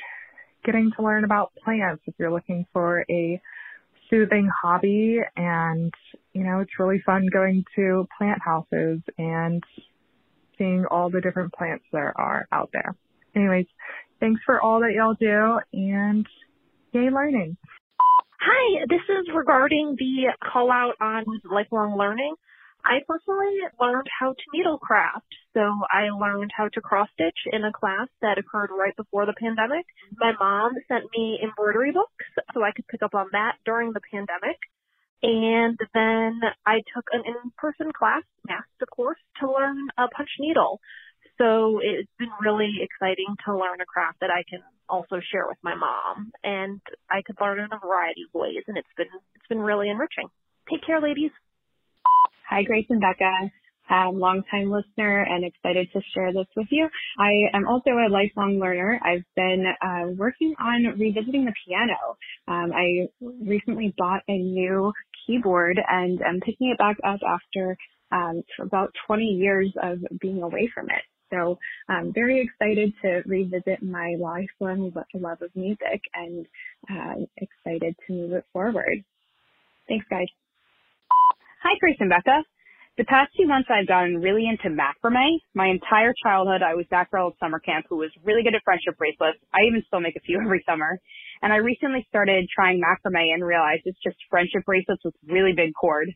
getting to learn about plants if you're looking for a soothing hobby and you know, it's really fun going to plant houses and seeing all the different plants there are out there. Anyways, thanks for all that y'all do and yay learning. Hi, this is regarding the call out on lifelong learning. I personally learned how to needlecraft. So I learned how to cross stitch in a class that occurred right before the pandemic. My mom sent me embroidery books so I could pick up on that during the pandemic. And then I took an in-person class, master course, to learn a punch needle. So it's been really exciting to learn a craft that I can also share with my mom, and I could learn in a variety of ways, and it's been it's been really enriching. Take care, ladies. Hi, Grace and Becca. Um, longtime listener and excited to share this with you. I am also a lifelong learner. I've been uh, working on revisiting the piano. Um, I recently bought a new keyboard and am picking it back up after um, about 20 years of being away from it. So I'm very excited to revisit my lifelong love of music and uh, excited to move it forward. Thanks, guys. Hi, Grace and Becca. The past few months I've gotten really into macrame. My entire childhood I was that girl at summer camp who was really good at friendship bracelets. I even still make a few every summer. And I recently started trying macrame and realized it's just friendship bracelets with really big cord.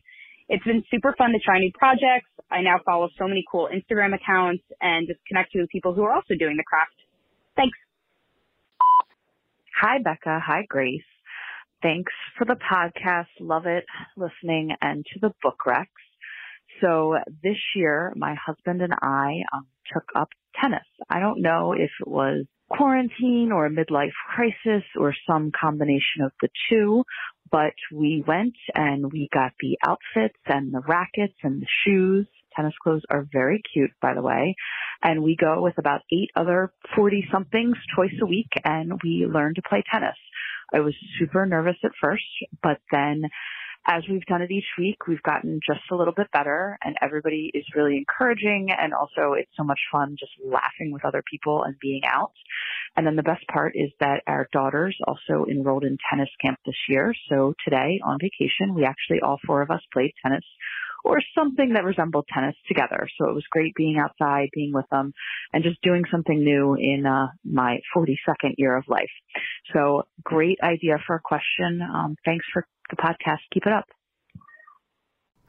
It's been super fun to try new projects. I now follow so many cool Instagram accounts and just connect with people who are also doing the craft. Thanks. Hi, Becca. Hi, Grace. Thanks for the podcast. Love it listening and to the book recs. So this year, my husband and I um, took up tennis. I don't know if it was quarantine or a midlife crisis or some combination of the two, but we went and we got the outfits and the rackets and the shoes. Tennis clothes are very cute, by the way. And we go with about eight other 40 somethings twice a week and we learn to play tennis. I was super nervous at first, but then as we've done it each week, we've gotten just a little bit better and everybody is really encouraging and also it's so much fun just laughing with other people and being out. And then the best part is that our daughters also enrolled in tennis camp this year. So today on vacation, we actually all four of us played tennis or something that resembled tennis together. So it was great being outside, being with them, and just doing something new in uh, my 42nd year of life. So great idea for a question. Um, thanks for the podcast. Keep it up.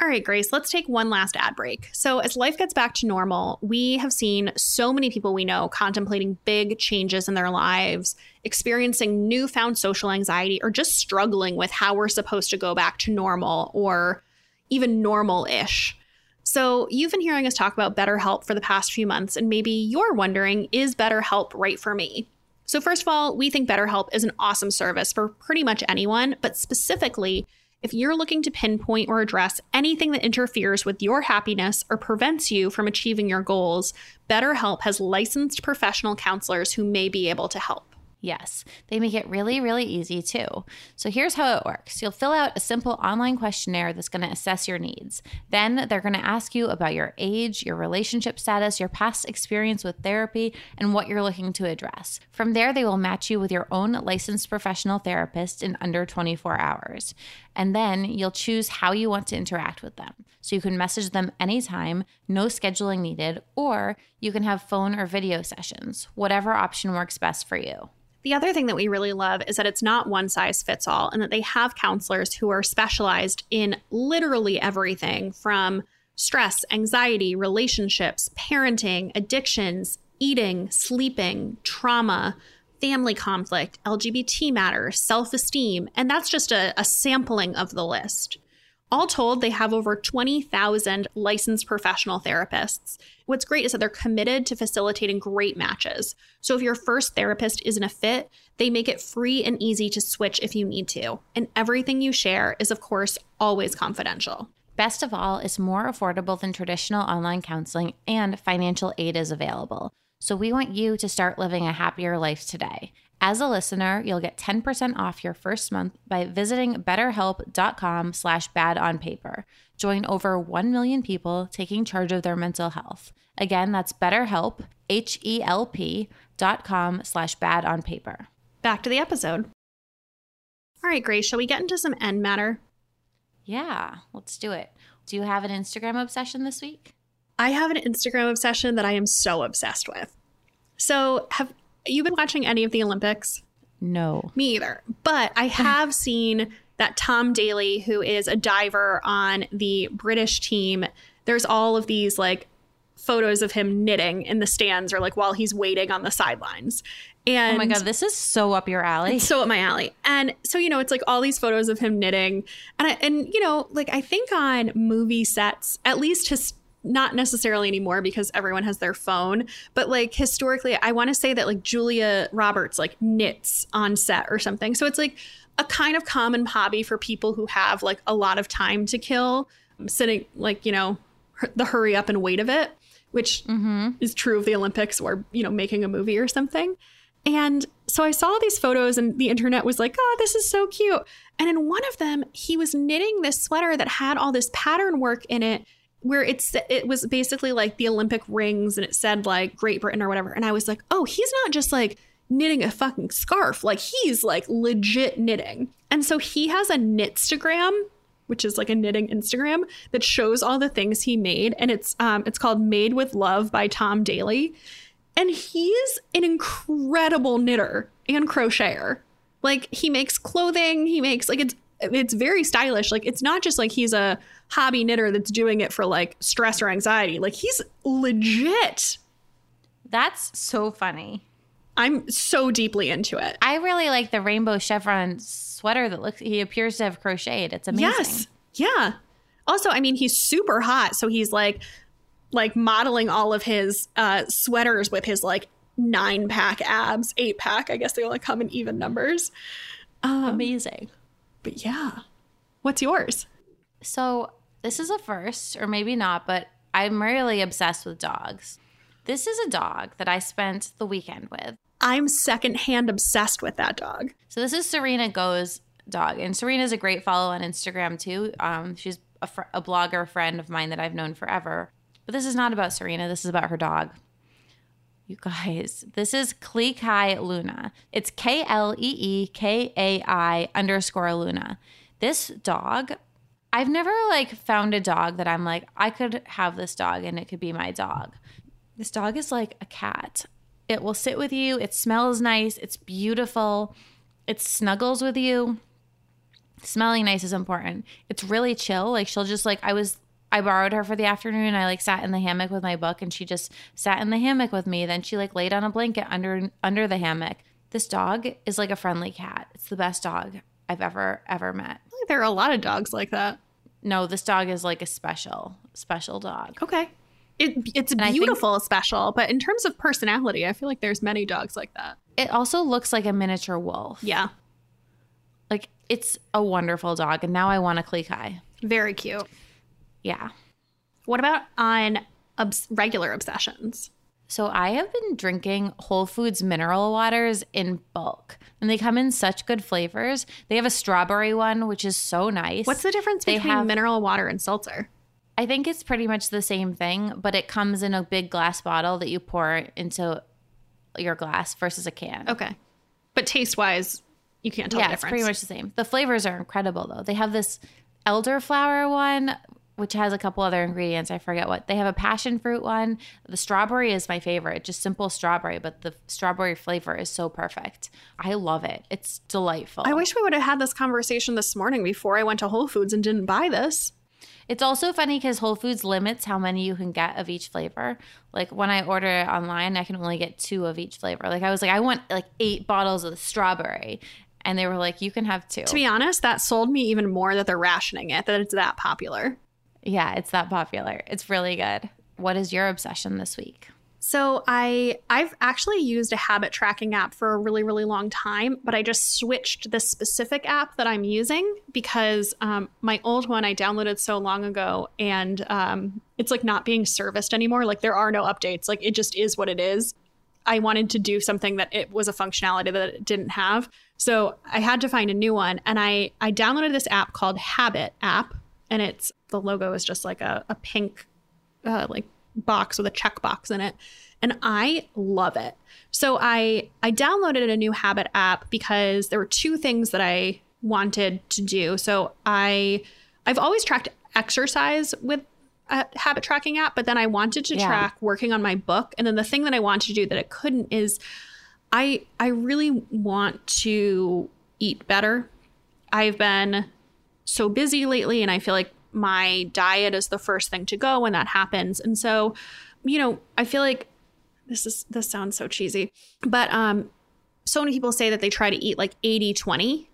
All right, Grace, let's take one last ad break. So, as life gets back to normal, we have seen so many people we know contemplating big changes in their lives, experiencing newfound social anxiety, or just struggling with how we're supposed to go back to normal or even normal ish. So, you've been hearing us talk about BetterHelp for the past few months, and maybe you're wondering is BetterHelp right for me? So, first of all, we think BetterHelp is an awesome service for pretty much anyone, but specifically, if you're looking to pinpoint or address anything that interferes with your happiness or prevents you from achieving your goals, BetterHelp has licensed professional counselors who may be able to help. Yes, they make it really, really easy too. So here's how it works you'll fill out a simple online questionnaire that's going to assess your needs. Then they're going to ask you about your age, your relationship status, your past experience with therapy, and what you're looking to address. From there, they will match you with your own licensed professional therapist in under 24 hours. And then you'll choose how you want to interact with them. So you can message them anytime, no scheduling needed, or you can have phone or video sessions, whatever option works best for you. The other thing that we really love is that it's not one size fits all and that they have counselors who are specialized in literally everything from stress, anxiety, relationships, parenting, addictions, eating, sleeping, trauma, family conflict, LGBT matters, self esteem, and that's just a, a, sampling of the list. All told, they have over 20,000 licensed professional therapists. What's great is that they're committed to facilitating great matches. So if your first therapist isn't a fit, they make it free and easy to switch if you need to. And everything you share is, of course, always confidential. Best of all, it's more affordable than traditional online counseling, and financial aid is available. So we want you to start living a happier life today. As a listener, you'll get 10% off your first month by visiting betterhelp.com slash bad on paper. Join over 1 million people taking charge of their mental health. Again, that's betterhelp, H-E-L-P dot com slash bad on paper. Back to the episode. All right, Grace, shall we get into some end matter? Yeah, let's do it. Do you have an Instagram obsession this week? I have an Instagram obsession that I am so obsessed with. So, have you been watching any of the Olympics? No. Me either. But I have seen that Tom Daley, who is a diver on the British team, there's all of these like photos of him knitting in the stands or like while he's waiting on the sidelines. And oh my god, this is so up your alley. so up my alley. And so you know, it's like all these photos of him knitting, and I, and you know, like I think on movie sets, at least his not necessarily anymore because everyone has their phone, but like historically, I want to say that like Julia Roberts like knits on set or something. So it's like a kind of common hobby for people who have like a lot of time to kill, sitting like, you know, the hurry up and wait of it, which mm-hmm. is true of the Olympics or, you know, making a movie or something. And so I saw these photos and the internet was like, oh, this is so cute. And in one of them, he was knitting this sweater that had all this pattern work in it where it's it was basically like the Olympic rings and it said like Great Britain or whatever. And I was like, oh, he's not just like knitting a fucking scarf. Like he's like legit knitting. And so he has a Knitstagram, which is like a knitting Instagram that shows all the things he made. And it's um it's called Made with Love by Tom Daley. And he's an incredible knitter and crocheter. Like he makes clothing, he makes like it's it's very stylish. Like it's not just like he's a hobby knitter that's doing it for like stress or anxiety. Like he's legit. That's so funny. I'm so deeply into it. I really like the rainbow chevron sweater that looks he appears to have crocheted. It's amazing. Yes. Yeah. Also, I mean, he's super hot, so he's like like modeling all of his uh sweaters with his like nine pack abs, eight pack. I guess they only come in even numbers. Um, amazing. But yeah. What's yours? So this is a first, or maybe not, but I'm really obsessed with dogs. This is a dog that I spent the weekend with. I'm secondhand obsessed with that dog. So this is Serena Goh's dog, and Serena's a great follow on Instagram too. Um, she's a, fr- a blogger friend of mine that I've known forever. But this is not about Serena. This is about her dog. You guys, this is Klee Kai Luna. It's K L E E K A I underscore Luna. This dog, I've never like found a dog that I'm like, I could have this dog and it could be my dog. This dog is like a cat. It will sit with you. It smells nice. It's beautiful. It snuggles with you. Smelling nice is important. It's really chill. Like she'll just like I was I borrowed her for the afternoon. I like sat in the hammock with my book and she just sat in the hammock with me. Then she like laid on a blanket under under the hammock. This dog is like a friendly cat. It's the best dog I've ever ever met. There are a lot of dogs like that. No, this dog is like a special special dog. Okay. It, it's think- beautiful, special, but in terms of personality, I feel like there's many dogs like that. It also looks like a miniature wolf. Yeah, Like it's a wonderful dog and now I want a Klee Kai. very cute. Yeah. What about on obs- regular obsessions? So I have been drinking Whole Foods mineral waters in bulk, and they come in such good flavors. They have a strawberry one, which is so nice. What's the difference They between have- mineral water and seltzer? I think it's pretty much the same thing, but it comes in a big glass bottle that you pour into your glass versus a can. Okay, but taste wise, you can't tell yeah, the it's pretty much the same. The flavors are incredible though. They have this elderflower one, which has a couple other ingredients. I forget what. They have a passion fruit one. The strawberry is my favorite. Just simple strawberry, but the strawberry flavor is so perfect. I love it. It's delightful. I wish we would have had this conversation this morning before I went to Whole Foods and didn't buy this. It's also funny because Whole Foods limits how many you can get of each flavor. Like when I order it online, I can only get two of each flavor. Like I was like, I want like eight bottles of strawberry. And they were like, you can have two. To be honest, that sold me even more that they're rationing it, that it's that popular. Yeah, it's that popular. It's really good. What is your obsession this week? So I I've actually used a habit tracking app for a really really long time, but I just switched the specific app that I'm using because um, my old one I downloaded so long ago, and um, it's like not being serviced anymore. Like there are no updates. Like it just is what it is. I wanted to do something that it was a functionality that it didn't have, so I had to find a new one, and I I downloaded this app called Habit app, and it's the logo is just like a, a pink uh, like box with a checkbox in it. And i love it. So i i downloaded a new habit app because there were two things that i wanted to do. So i i've always tracked exercise with a habit tracking app but then i wanted to Yeah. track working on my book. And then the thing that i wanted to do that i couldn't is i i really want to eat better. I've been so busy lately and I feel like my diet is the first thing to go when that happens. And so, you know, I feel like this is this sounds so cheesy, but um so many people say that they try to eat like 80-20.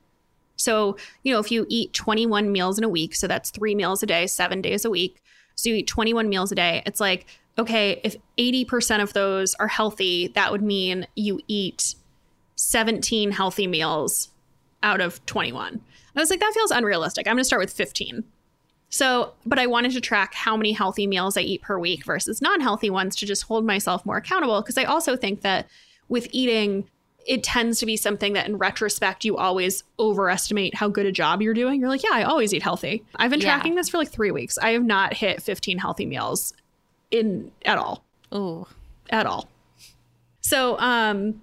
So, you know, if you eat 21 meals in a week, so that's 3 meals a day, 7 days a week. So you eat 21 meals a day. It's like, okay, if 80% of those are healthy, that would mean you eat 17 healthy meals out of 21. I was like, that feels unrealistic. I'm going to start with 15. So, but I wanted to track how many healthy meals I eat per week versus non healthy ones to just hold myself more accountable. Because I also think that with eating, it tends to be something that in retrospect, you always overestimate how good a job you're doing. You're like, yeah, I always eat healthy. I've been Yeah. tracking this for like three weeks. I have not hit 15 healthy meals in at all Ooh. at all. So, um,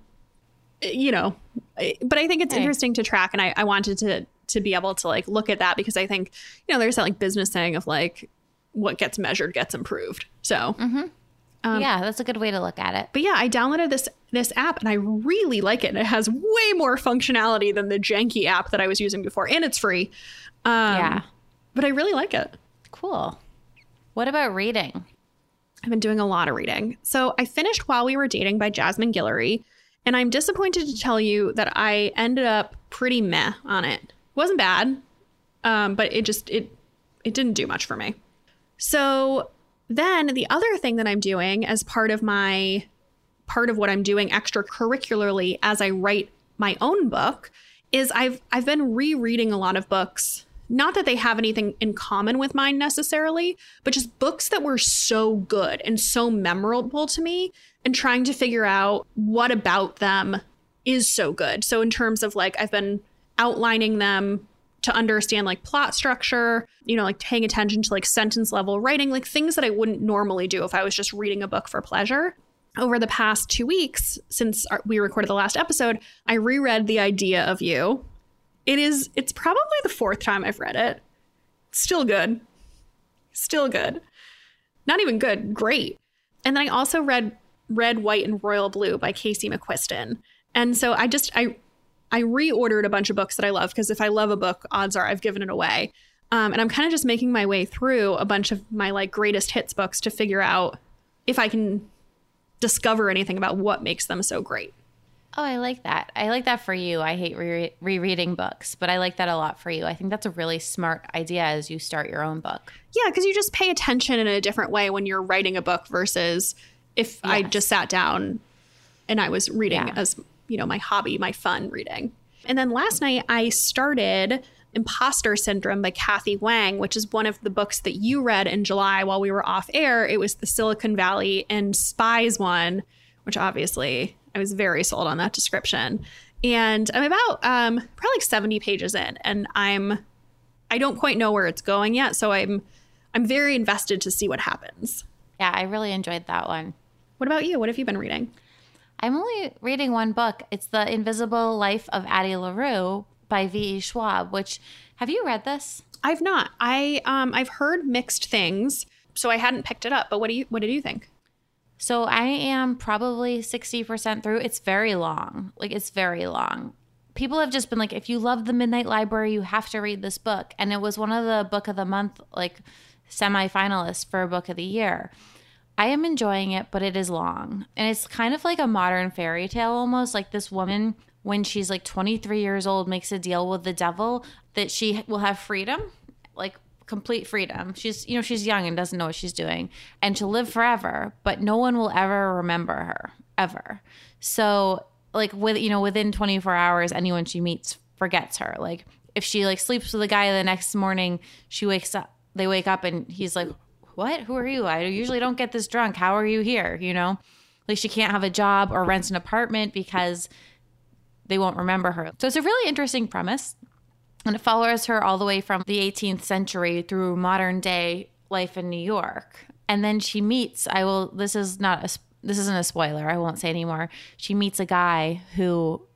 you know, but I think it's interesting to track, and I, I wanted to to be able to like look at that because I think you know there's that like business saying of like what gets measured gets improved. So, Um, yeah, that's a good way to look at it. but yeah, I downloaded this this app and I really like it. And it has way more functionality than the janky app that I was using before, and it's free. Um, yeah. but I really like it. Cool. What about reading? I've been doing a lot of reading. So I finished While We Were Dating by Jasmine Guillory, and I'm disappointed to tell you that I ended up pretty meh on it. Wasn't bad, um, but it just it it didn't do much for me. So then the other thing that I'm doing as part of my part of what I'm doing extracurricularly as I write my own book is I've I've been rereading a lot of books. Not that they have anything in common with mine necessarily, but just books that were so good and so memorable to me and trying to figure out what about them is so good. So in terms of like I've been outlining them to understand like plot structure, you know, like paying attention to like sentence level writing, like things that I wouldn't normally do if I was just reading a book for pleasure. over the past two weeks since our, we recorded the last episode, I reread The Idea of You. It is, it's probably the fourth time I've read it. Still good. Still good. Not even good, great. And then I also read Red, White, and Royal Blue by Casey McQuiston. And so I just, I, I reordered a bunch of books that I love because if I love a book, odds are I've given it away. Um, and I'm kind of just making my way through a bunch of my like greatest hits books to figure out if I can discover anything about what makes them so great. Oh, I like that. I like that for you. I hate re- rereading books, but I like that a lot for you. I think that's a really smart idea as you start your own book. Yeah, because you just pay attention in a different way when you're writing a book versus if yes. I just sat down and I was reading yeah. as, you know, my hobby, my fun reading. And then last night I started Imposter Syndrome by Kathy Wang, which is one of the books that you read in July while we were off air. It was the Silicon Valley and Spies one, which obviously I was very sold on that description. And I'm about um, probably like 70 pages in, and I'm I don't quite know where it's going yet, so I'm I'm very invested to see what happens. Yeah, I really enjoyed that one. What about you? What have you been reading? I'm only reading one book. It's The Invisible Life of Addie LaRue by V.E. Schwab, which have you read this? I've not. I um I've heard mixed things, so I hadn't picked it up. But what do you what did you think? So I am probably 60% through. It's very long. Like it's very long. People have just been like if you love the Midnight Library, you have to read this book. And it was one of the book of the month like semi-finalists for book of the year. I am enjoying it, but it is long. And it's kind of like a modern fairy tale almost. Like this woman when she's like 23 years old makes a deal with the devil that she will have freedom like complete freedom she's you know she's young and doesn't know what she's doing and to live forever but no one will ever remember her ever so like with you know within 24 hours anyone she meets forgets her like if she like sleeps with a guy the next morning she wakes up they wake up and he's like what who are you i usually don't get this drunk how are you here you know like she can't have a job or rent an apartment because they won't remember her. So it's a really interesting premise. And it follows her all the way from the 18th century through modern day life in New York. And then she meets, I will, this is not a, this isn't a spoiler. I won't say anymore. She meets a guy who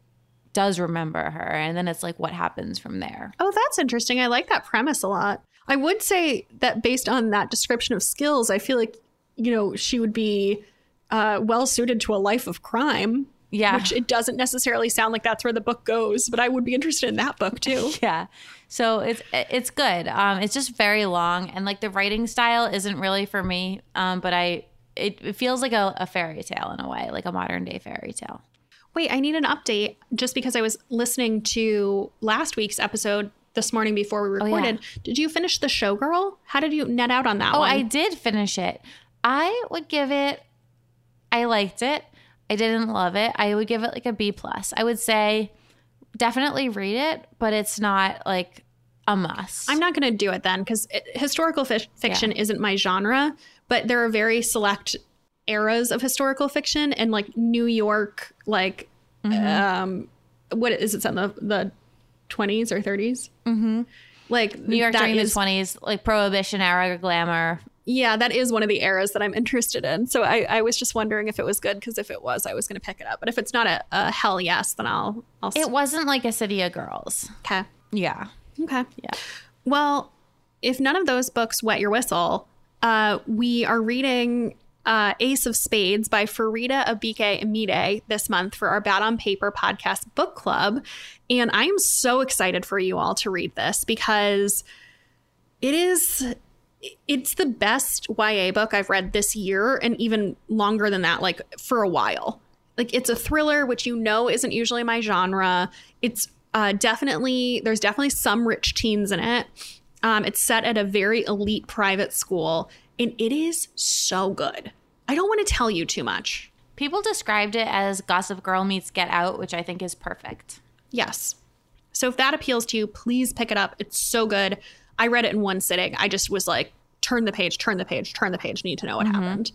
does remember her. And then it's like, what happens from there? Oh, that's interesting. I like that premise a lot. I would say that based on that description of skills, I feel like, you know, she would be uh, well suited to a life of crime. Yeah. Which it doesn't necessarily sound like that's where the book goes, but I would be interested in that book too. yeah. So it's it's good. Um, it's just very long and like the writing style isn't really for me. Um, but I it, it feels like a, a fairy tale in a way, like a modern day fairy tale. Wait, I need an update just because I was listening to last week's episode this morning before we recorded. Oh, yeah. Did you finish the show, girl? How did you net out on that oh, one? I did finish it. I would give it I liked it. I didn't love it. I would give it like a B plus. I would say definitely read it, but it's not like a must. I'm not going to do it then because historical fi- fiction yeah. isn't my genre, but there are very select eras of historical fiction and like New York, like, mm-hmm. um, what is it, some of the 20s or 30s? Mm-hmm. Like New York during is, the 20s, like Prohibition era glamour yeah, that is one of the eras that I'm interested in. So I, I was just wondering if it was good because if it was, I was going to pick it up. But if it's not a, a hell yes, then I'll. I'll. It wasn't like a City of Girls. Okay. Yeah. Okay. Yeah. Well, if none of those books wet your whistle, uh, we are reading uh, Ace of Spades by Faridah Abike-Iyimide this month for our Bad on Paper podcast book club. And I am so excited for you all to read this because it is it's the best YA book I've read this year and even longer than that, like for a while. Like it's a thriller, which you know isn't usually my genre. It's uh, definitely, there's definitely some rich teens in it. Um, it's set at a very elite private school and it is so good. I don't want to tell you too much. People described it as Gossip Girl meets Get Out, which I think is perfect. Yes. So if that appeals to you, please pick it up. It's so good. I read it in one sitting. I just was like, turn the page, turn the page, turn the page, need to know what mm-hmm. happened.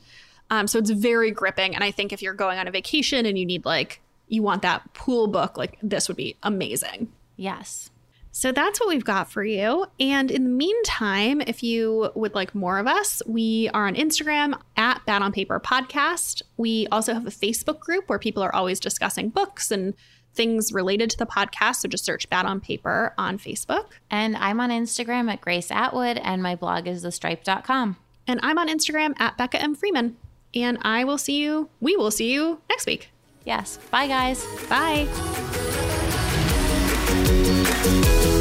Um, so it's very gripping. And I think if you're going on a vacation and you need like, you want that pool book, like this would be amazing. Yes. So that's what we've got for you. And in the meantime, if you would like more of us, we are on Instagram at Bad on Paper Podcast. We also have a Facebook group where people are always discussing books and things related to the podcast. So just search Bad on Paper on Facebook. And I'm on Instagram at Grace Atwood, and my blog is thestripe.com. And I'm on Instagram at Becca M. Freeman. And I will see you, we will see you next week. Yes. Bye, guys. Bye. You.